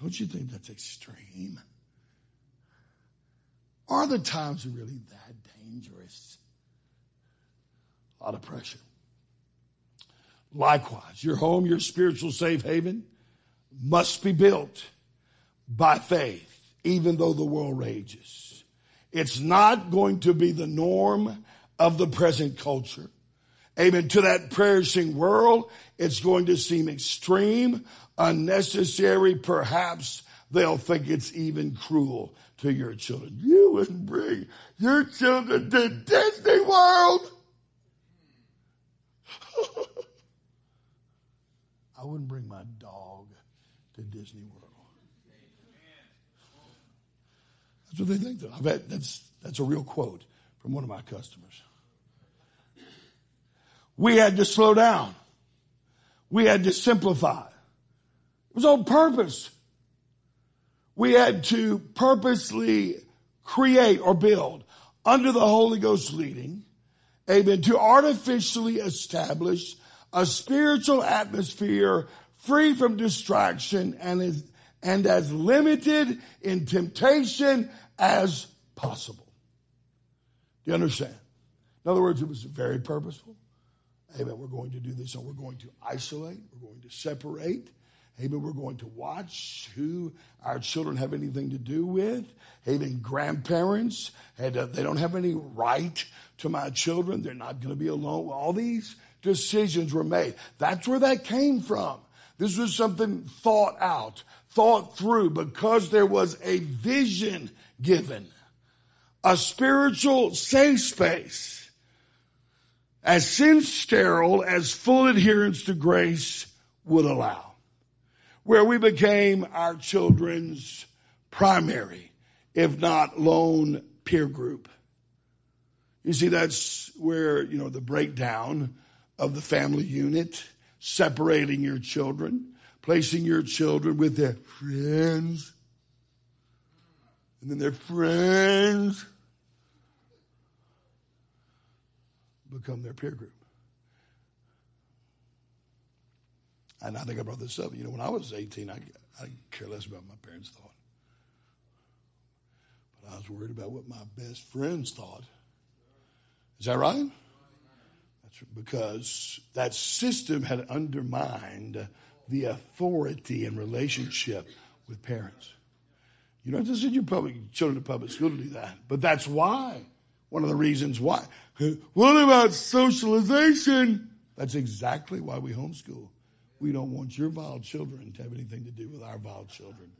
Don't you think that's extreme? Are the times really that dangerous? A lot of pressure. Likewise, your home, your spiritual safe haven, must be built by faith, even though the world rages. It's not going to be the norm of the present culture. Amen. To that perishing world, it's going to seem extreme, unnecessary. Perhaps they'll think it's even cruel to your children. You wouldn't bring your children to Disney World. I wouldn't bring my dog to Disney World. That's what they think. I bet that's that's a real quote from one of my customers. We had to slow down. We had to simplify. It was on purpose. We had to purposely create or build under the Holy Ghost leading, amen, to artificially establish a spiritual atmosphere free from distraction, and as, and as limited in temptation as possible. Do you understand? In other words, it was very purposeful. Amen. We're going to do this, and we're going to isolate, we're going to separate. Amen. We're going to watch who our children have anything to do with. Amen. Grandparents, and, uh, they don't have any right to my children. They're not going to be alone. All these decisions were made. That's where that came from. This was something thought out, thought through, because there was a vision given, a spiritual safe space, as sin sterile as full adherence to grace would allow, where we became our children's primary, if not lone peer group. You see, that's where, you know, the breakdown of the family unit, separating your children, placing your children with their friends, and then their friends become their peer group. And I think I brought this up. You know, when I was 18, I, I care less about my parents' thought. But I was worried about what my best friends thought. Is that right? Because that system had undermined the authority and relationship with parents. You don't have to send your public children to public school to do that, but that's why. One of the reasons why. What about socialization? That's exactly why we homeschool. We don't want your vile children to have anything to do with our vile children.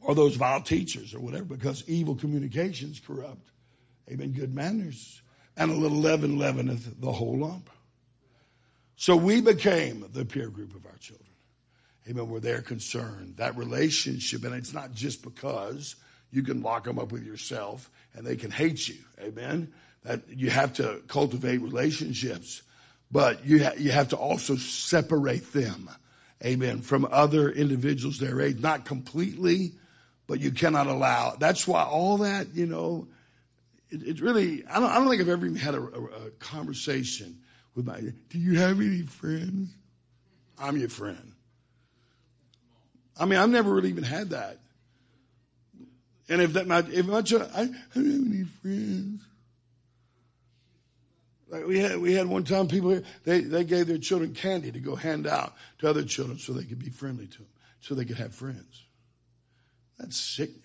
Or those vile teachers or whatever, because evil communications corrupt. Amen. Good manners. And a little leaven leaveneth the whole lump. So we became the peer group of our children. Amen. Where they're concerned. That relationship, and it's not just because you can lock them up with yourself and they can hate you. Amen. That you have to cultivate relationships, but you, ha- you have to also separate them. Amen. From other individuals their age, not completely, but you cannot allow. That's why all that, you know, it, it really, I don't, I don't think I've ever even had a, a, a conversation with my, do you have any friends? I'm your friend. I mean, I've never really even had that. And if that, my, if my child, I, I don't have any friends. Like we had, we had one time people, they, they gave their children candy to go hand out to other children so they could be friendly to them, so they could have friends. That's sickening.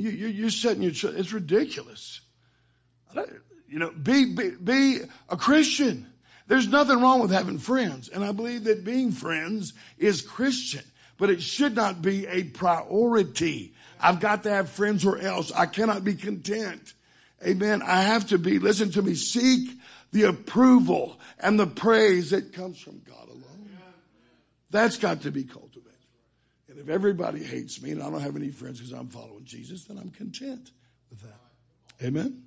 You, you, you're setting your children, it's ridiculous. You know, be, be, be a Christian. There's nothing wrong with having friends. And I believe that being friends is Christian, but it should not be a priority. I've got to have friends or else I cannot be content. Amen. I have to be, listen to me, seek the approval and the praise that comes from God alone. That's got to be cultivated. If everybody hates me and I don't have any friends because I'm following Jesus, then I'm content with that. Amen.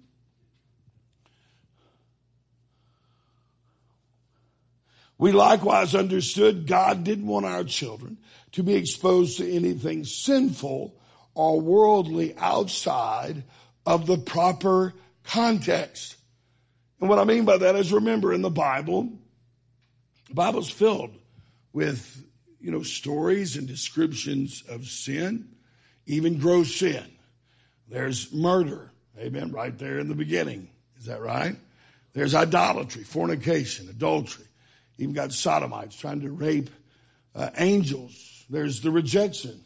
We likewise understood God didn't want our children to be exposed to anything sinful or worldly outside of the proper context. And what I mean by that is remember in the Bible, the Bible's filled with, you know, stories and descriptions of sin, even gross sin. There's murder. Amen. Right there in the beginning. Is that right? There's idolatry, fornication, adultery. Even got sodomites trying to rape uh, angels. There's the rejection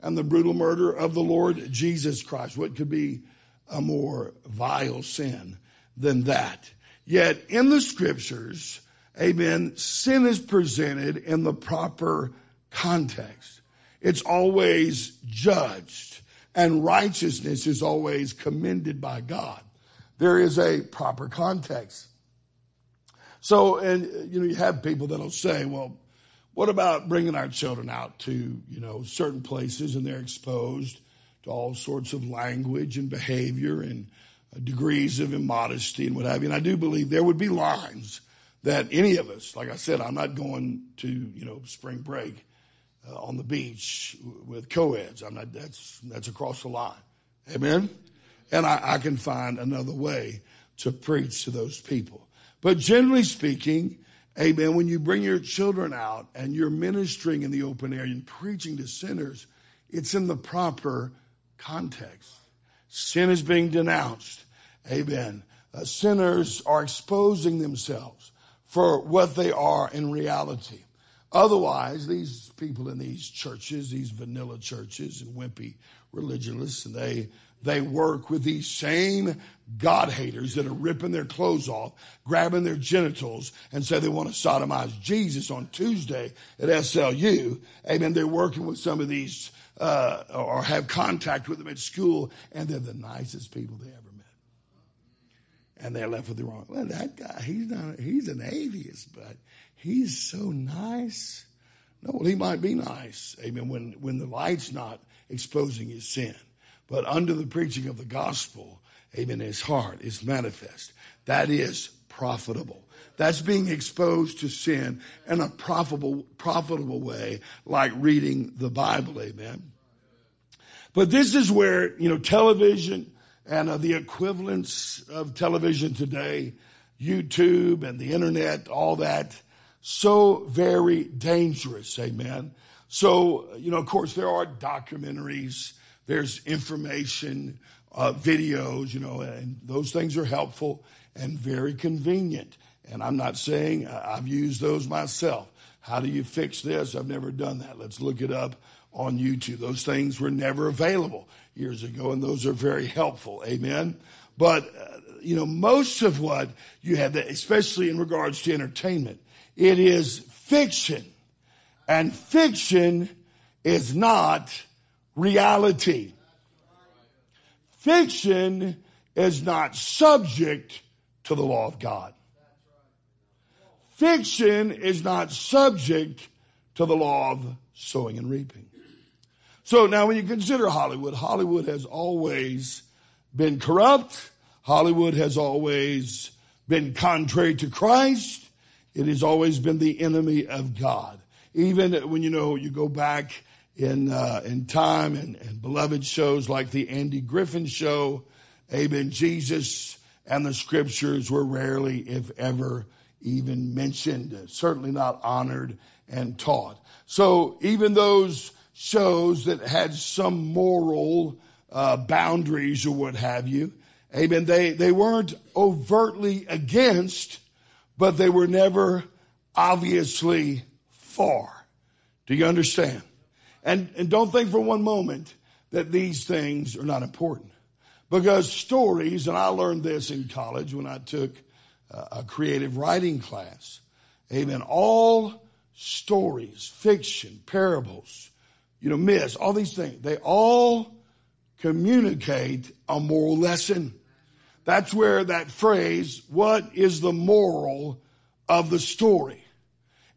and the brutal murder of the Lord Jesus Christ. What could be a more vile sin than that? Yet in the scriptures, amen, sin is presented in the proper context. It's always judged and righteousness is always commended by God. There is a proper context. So, and you know, you have people that'll say, well, what about bringing our children out to, you know, certain places and they're exposed to all sorts of language and behavior and degrees of immodesty and what have you. And I do believe there would be lines that any of us, like I said, I'm not going to, you know, spring break uh, on the beach with co-eds. I'm not, that's, that's across the line. Amen. And I, I can find another way to preach to those people. But generally speaking, Amen. When you bring your children out and you're ministering in the open air and preaching to sinners, it's in the proper context. Sin is being denounced. Amen. Uh, sinners are exposing themselves for what they are in reality. Otherwise, these people in these churches, these vanilla churches and wimpy religionists, and they they work with these same God haters that are ripping their clothes off, grabbing their genitals, and say they want to sodomize Jesus on Tuesday at SLU. Amen. They're working with some of these, uh, or have contact with them at school, and they're the nicest people they ever met. And they're left with the wrong. Well, that guy, he's not, he's an atheist, but he's so nice. No, well, he might be nice. Amen. When, when the light's not exposing his sin. But under the preaching of the gospel, amen, his heart is manifest. That is profitable. That's being exposed to sin in a profitable, profitable way, like reading the Bible, amen. But this is where, you know, television and uh, the equivalents of television today, YouTube and the internet, all that, so very dangerous, amen. So, you know, of course, there are documentaries there's information, uh, videos, you know, and those things are helpful and very convenient. And I'm not saying I've used those myself. How do you fix this? I've never done that. Let's look it up on YouTube. Those things were never available years ago, and those are very helpful. Amen. But, uh, you know, most of what you have, especially in regards to entertainment, it is fiction. And fiction is not reality. Fiction is not subject to the law of God. Fiction is not subject to the law of sowing and reaping. So now when you consider Hollywood, Hollywood has always been corrupt. Hollywood has always been contrary to Christ. It has always been the enemy of God. Even when you know you go back in uh, in time and, and beloved shows like the Andy Griffith show. Amen. Jesus and the scriptures were rarely, if ever, even mentioned. Certainly not honored and taught. So even those shows that had some moral uh, boundaries or what have you, amen. They they weren't overtly against, but they were never obviously far. Do you understand? And, and don't think for one moment that these things are not important. Because stories, and I learned this in college when I took a creative writing class. Amen. All stories, fiction, parables, you know, myths, all these things, they all communicate a moral lesson. That's where that phrase, what is the moral of the story?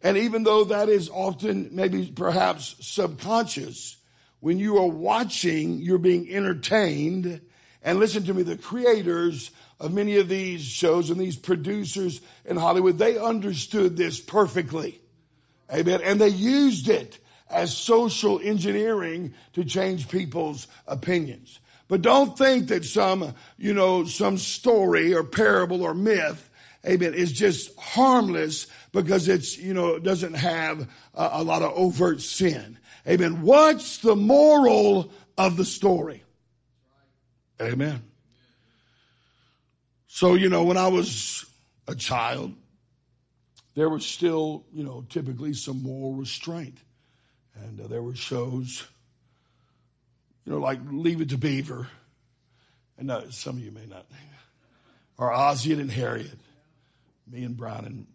And even though that is often maybe perhaps subconscious, when you are watching, you're being entertained. And listen to me, the creators of many of these shows and these producers in Hollywood, they understood this perfectly. Amen. And they used it as social engineering to change people's opinions. But don't think that some, you know, some story or parable or myth amen, is just harmless because it's, you know, doesn't have a, a lot of overt sin. Amen. What's the moral of the story? Amen. So, you know, when I was a child, there was still, you know, typically some moral restraint. And uh, there were shows, you know, like Leave It to Beaver. And uh, some of you may not. Or Ozzie and Harriet. Me and Brian and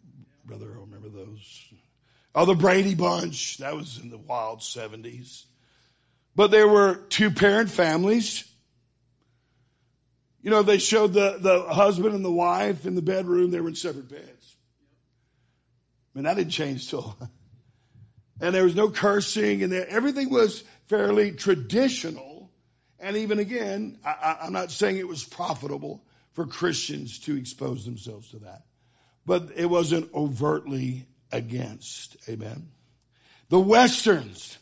Brother I remember those. Oh, the Brady Bunch. That was in the wild 70s. But there were two parent families. You know, they showed the, the husband and the wife in the bedroom. They were in separate beds. I mean, that didn't change till. And there was no cursing and everything was fairly traditional. And even again, I, I'm not saying it was profitable for Christians to expose themselves to that but it wasn't overtly against. Amen. The Westerns,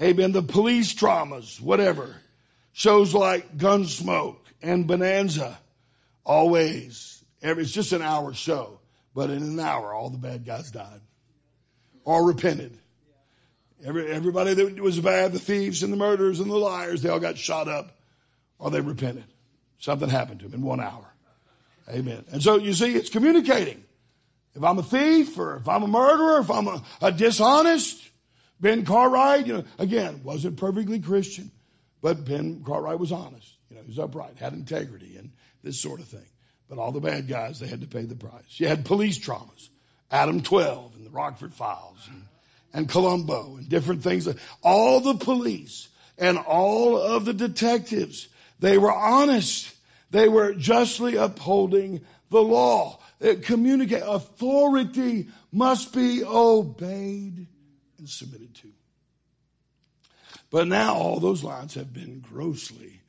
amen, the police dramas, whatever, shows like Gunsmoke and Bonanza, always, it's just an hour show, But in an hour, all the bad guys died or repented. Every, everybody that was bad, the thieves and the murderers and the liars, they all got shot up or they repented. Something happened to them in one hour. Amen. And so you see, it's communicating. If I'm a thief or if I'm a murderer, if I'm a, a dishonest, Ben Cartwright, you know, again, wasn't perfectly Christian, but Ben Cartwright was honest. You know, he was upright, had integrity, and this sort of thing. But all the bad guys, they had to pay the price. You had police traumas, Adam 12 and the Rockford Files and, and Columbo and different things. All the police and all of the detectives, they were honest. They were justly upholding the law. Uh, Communicate. Authority must be obeyed and submitted to. But now all those lines have been grossly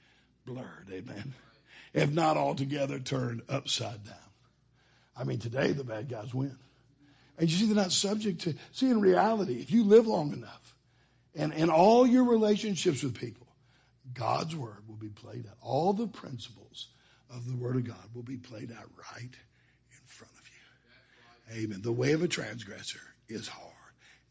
blurred. Amen. If not altogether turned upside down. I mean, today the bad guys win. And you see, they're not subject to, see, in reality, if you live long enough and in all your relationships with people, God's word will be played out. All the principles of the word of God will be played out right in front of you. Amen. The way of a transgressor is hard,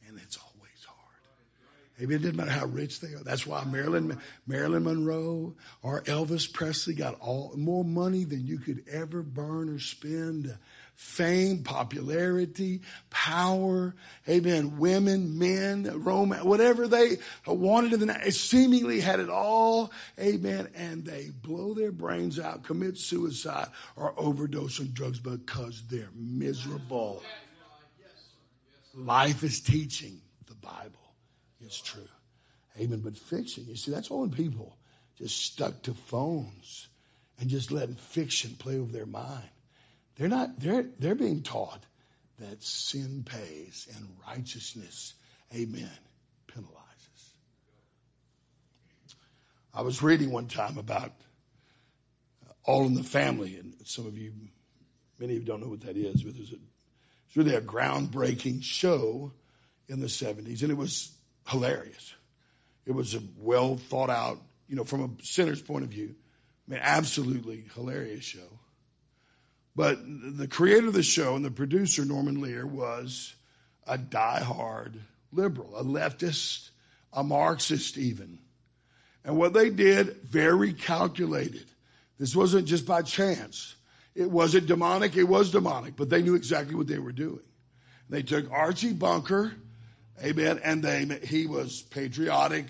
and it's always hard. Amen. It doesn't matter how rich they are. That's why Marilyn, Marilyn Monroe or Elvis Presley got all more money than you could ever burn or spend fame, popularity, power, amen, women, men, romance, whatever they wanted in the night, seemingly had it all, amen, and they blow their brains out, commit suicide, or overdose on drugs because they're miserable. Life is teaching the Bible. It's true. Amen. But fiction, you see, that's all when people just stuck to phones and just letting fiction play over their mind they're not, they're, they're being taught that sin pays and righteousness, amen, penalizes. I was reading one time about All in the Family, and some of you, many of you don't know what that is, but there's a, it's really a groundbreaking show in the 70s, and it was hilarious. It was a well thought out, you know, from a sinner's point of view, I mean, absolutely hilarious show. But the creator of the show and the producer, Norman Lear, was a die-hard liberal, a leftist, a Marxist even. And what they did, very calculated. This wasn't just by chance. It wasn't demonic, it was demonic, but they knew exactly what they were doing. They took Archie Bunker, amen, and they, he was patriotic.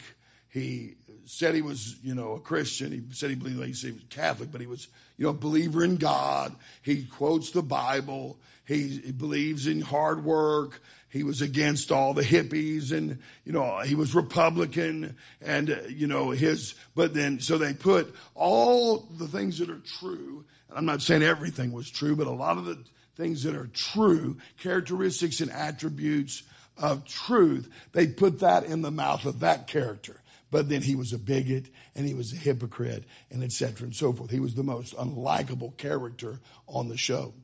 He said he was, you know, a Christian. He said he believed, he said he was Catholic, but he was, you know, a believer in God. He quotes the Bible. He, he believes in hard work. He was against all the hippies and, you know, he was Republican and, uh, you know, his, but then, so they put all the things that are true. And I'm not saying everything was true, but a lot of the things that are true, characteristics and attributes of truth, they put that in the mouth of that character but then he was a bigot and he was a hypocrite and etc. and so forth. He was the most unlikable character on the show.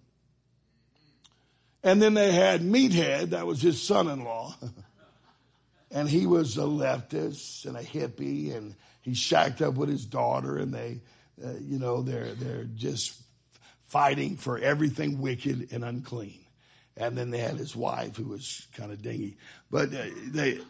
And then they had Meathead, that was his son-in-law. and he was a leftist and a hippie and he shacked up with his daughter and they, uh, you know, they're, they're just fighting for everything wicked and unclean. And then they had his wife who was kind of dingy. But uh, they,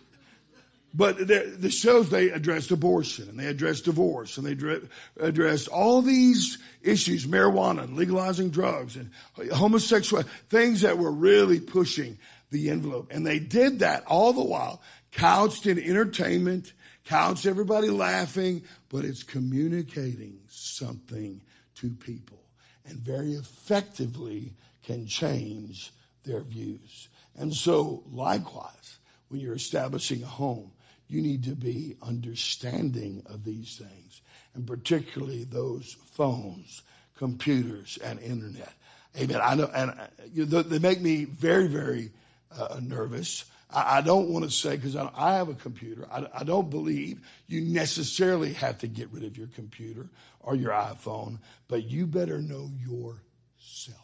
but the shows they addressed abortion and they addressed divorce and they addressed all these issues, marijuana and legalizing drugs and homosexual things that were really pushing the envelope. And they did that all the while couched in entertainment, couched everybody laughing, but it's communicating something to people and very effectively can change their views. And so likewise, when you're establishing a home, you need to be understanding of these things, and particularly those phones, computers, and internet. Amen. I know, and uh, they make me very, very uh, nervous. I, I, don't want to say because I, I, have a computer. I, I don't believe you necessarily have to get rid of your computer or your iPhone, but you better know yourself.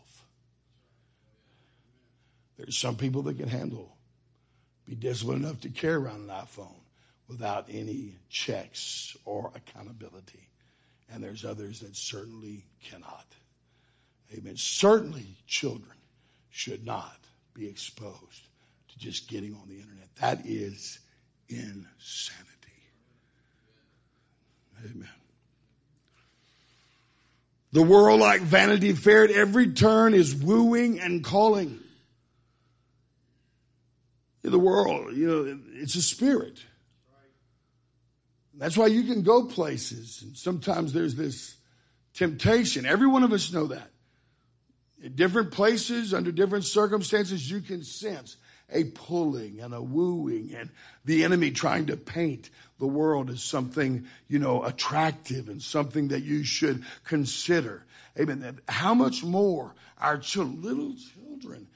There's some people that can handle, be disciplined enough to carry around an iPhone without any checks or accountability. And there's others that certainly cannot. Amen. Certainly children should not be exposed to just getting on the internet. That is insanity. Amen. The world, like Vanity Fair, at every turn is wooing and calling. In The world, you know, it's a spirit. That's why you can go places, and sometimes there's this temptation. Every one of us know that. In different places, under different circumstances, you can sense a pulling and a wooing and the enemy trying to paint the world as something, you know, attractive and something that you should consider. Amen. How much more our little children,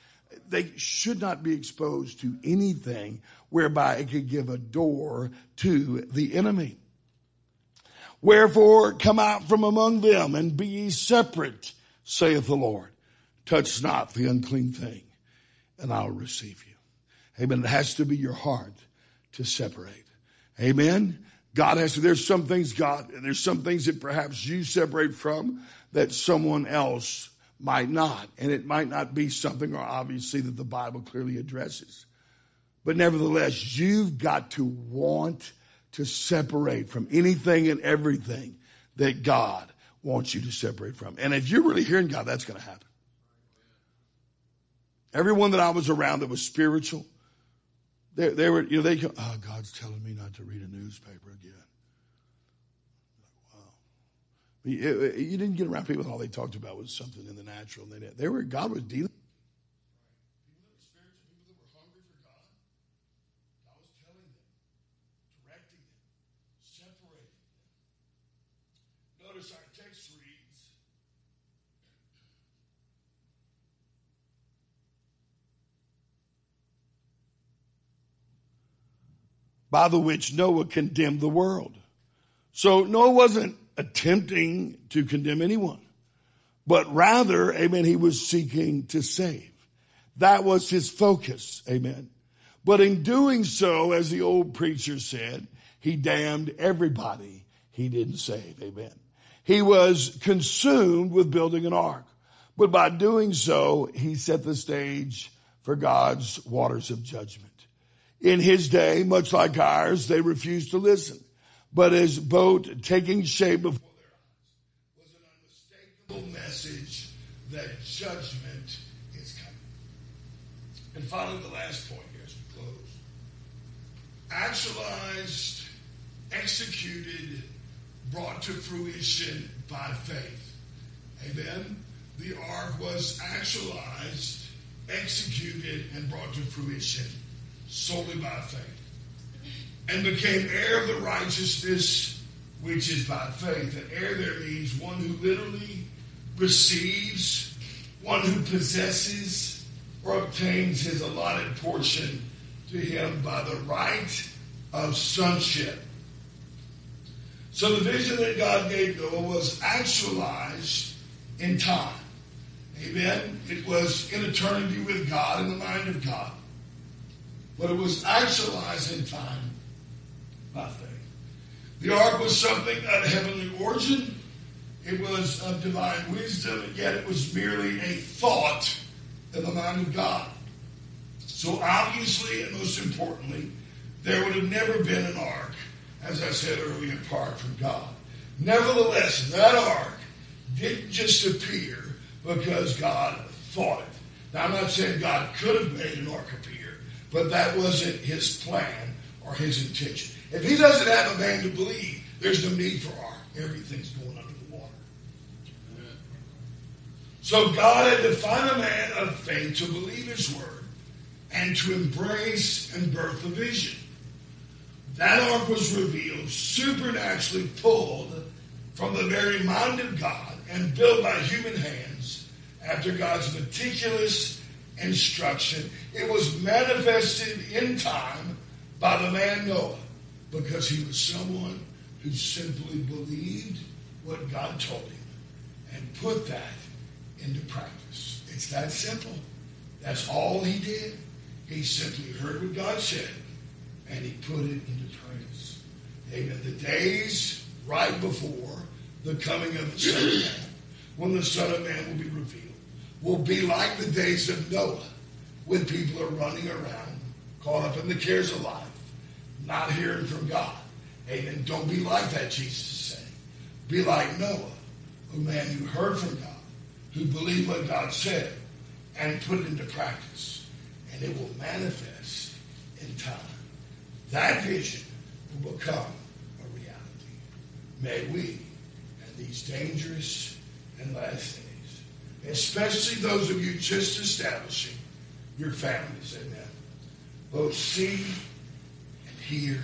they should not be exposed to anything whereby it could give a door to the enemy. Wherefore come out from among them and be ye separate, saith the Lord. Touch not the unclean thing, and I'll receive you. Amen. It has to be your heart to separate. Amen. God has to, there's some things God, and there's some things that perhaps you separate from that someone else might not. And it might not be something, or obviously, that the Bible clearly addresses. But nevertheless, you've got to want to separate from anything and everything that God wants you to separate from. And if you're really hearing God, that's going to happen. Everyone that I was around that was spiritual, they, they were, you know, they go, oh, God's telling me not to read a newspaper again. Wow. You, you didn't get around people, all they talked about was something in the natural. They, they were, God was dealing. By the which Noah condemned the world. So Noah wasn't attempting to condemn anyone, but rather, amen, he was seeking to save. That was his focus, amen. But in doing so, as the old preacher said, he damned everybody he didn't save, amen. He was consumed with building an ark, but by doing so, he set the stage for God's waters of judgment. In his day, much like ours, they refused to listen. But his boat taking shape before their eyes was an unmistakable message that judgment is coming. And finally, the last point here as we close. Actualized, executed, brought to fruition by faith. Amen. The ark was actualized, executed, and brought to fruition solely by faith, and became heir of the righteousness which is by faith. And heir there means one who literally receives, one who possesses or obtains his allotted portion to him by the right of sonship. So the vision that God gave Noah was actualized in time. Amen. It was in eternity with God, in the mind of God but it was actualized in time by faith. The ark was something of heavenly origin. It was of divine wisdom, yet it was merely a thought in the mind of God. So obviously, and most importantly, there would have never been an ark, as I said earlier, apart from God. Nevertheless, that ark didn't just appear because God thought it. Now, I'm not saying God could have made an ark appear. But that wasn't his plan or his intention. If he doesn't have a man to believe, there's no need for ark. Everything's going under the water. So God had to find a man of faith to believe his word and to embrace and birth the vision. That ark was revealed, supernaturally pulled from the very mind of God and built by human hands after God's meticulous instruction. It was manifested in time by the man Noah because he was someone who simply believed what God told him and put that into practice. It's that simple. That's all he did. He simply heard what God said and he put it into practice. Amen. The days right before the coming of the Son of Man, when the Son of Man will be revealed will be like the days of Noah when people are running around, caught up in the cares of life, not hearing from God. Amen. Don't be like that, Jesus is saying. Be like Noah, a man who heard from God, who believed what God said, and put it into practice. And it will manifest in time. That vision will become a reality. May we, in these dangerous and last days, especially those of you just establishing your families, amen, both see and hear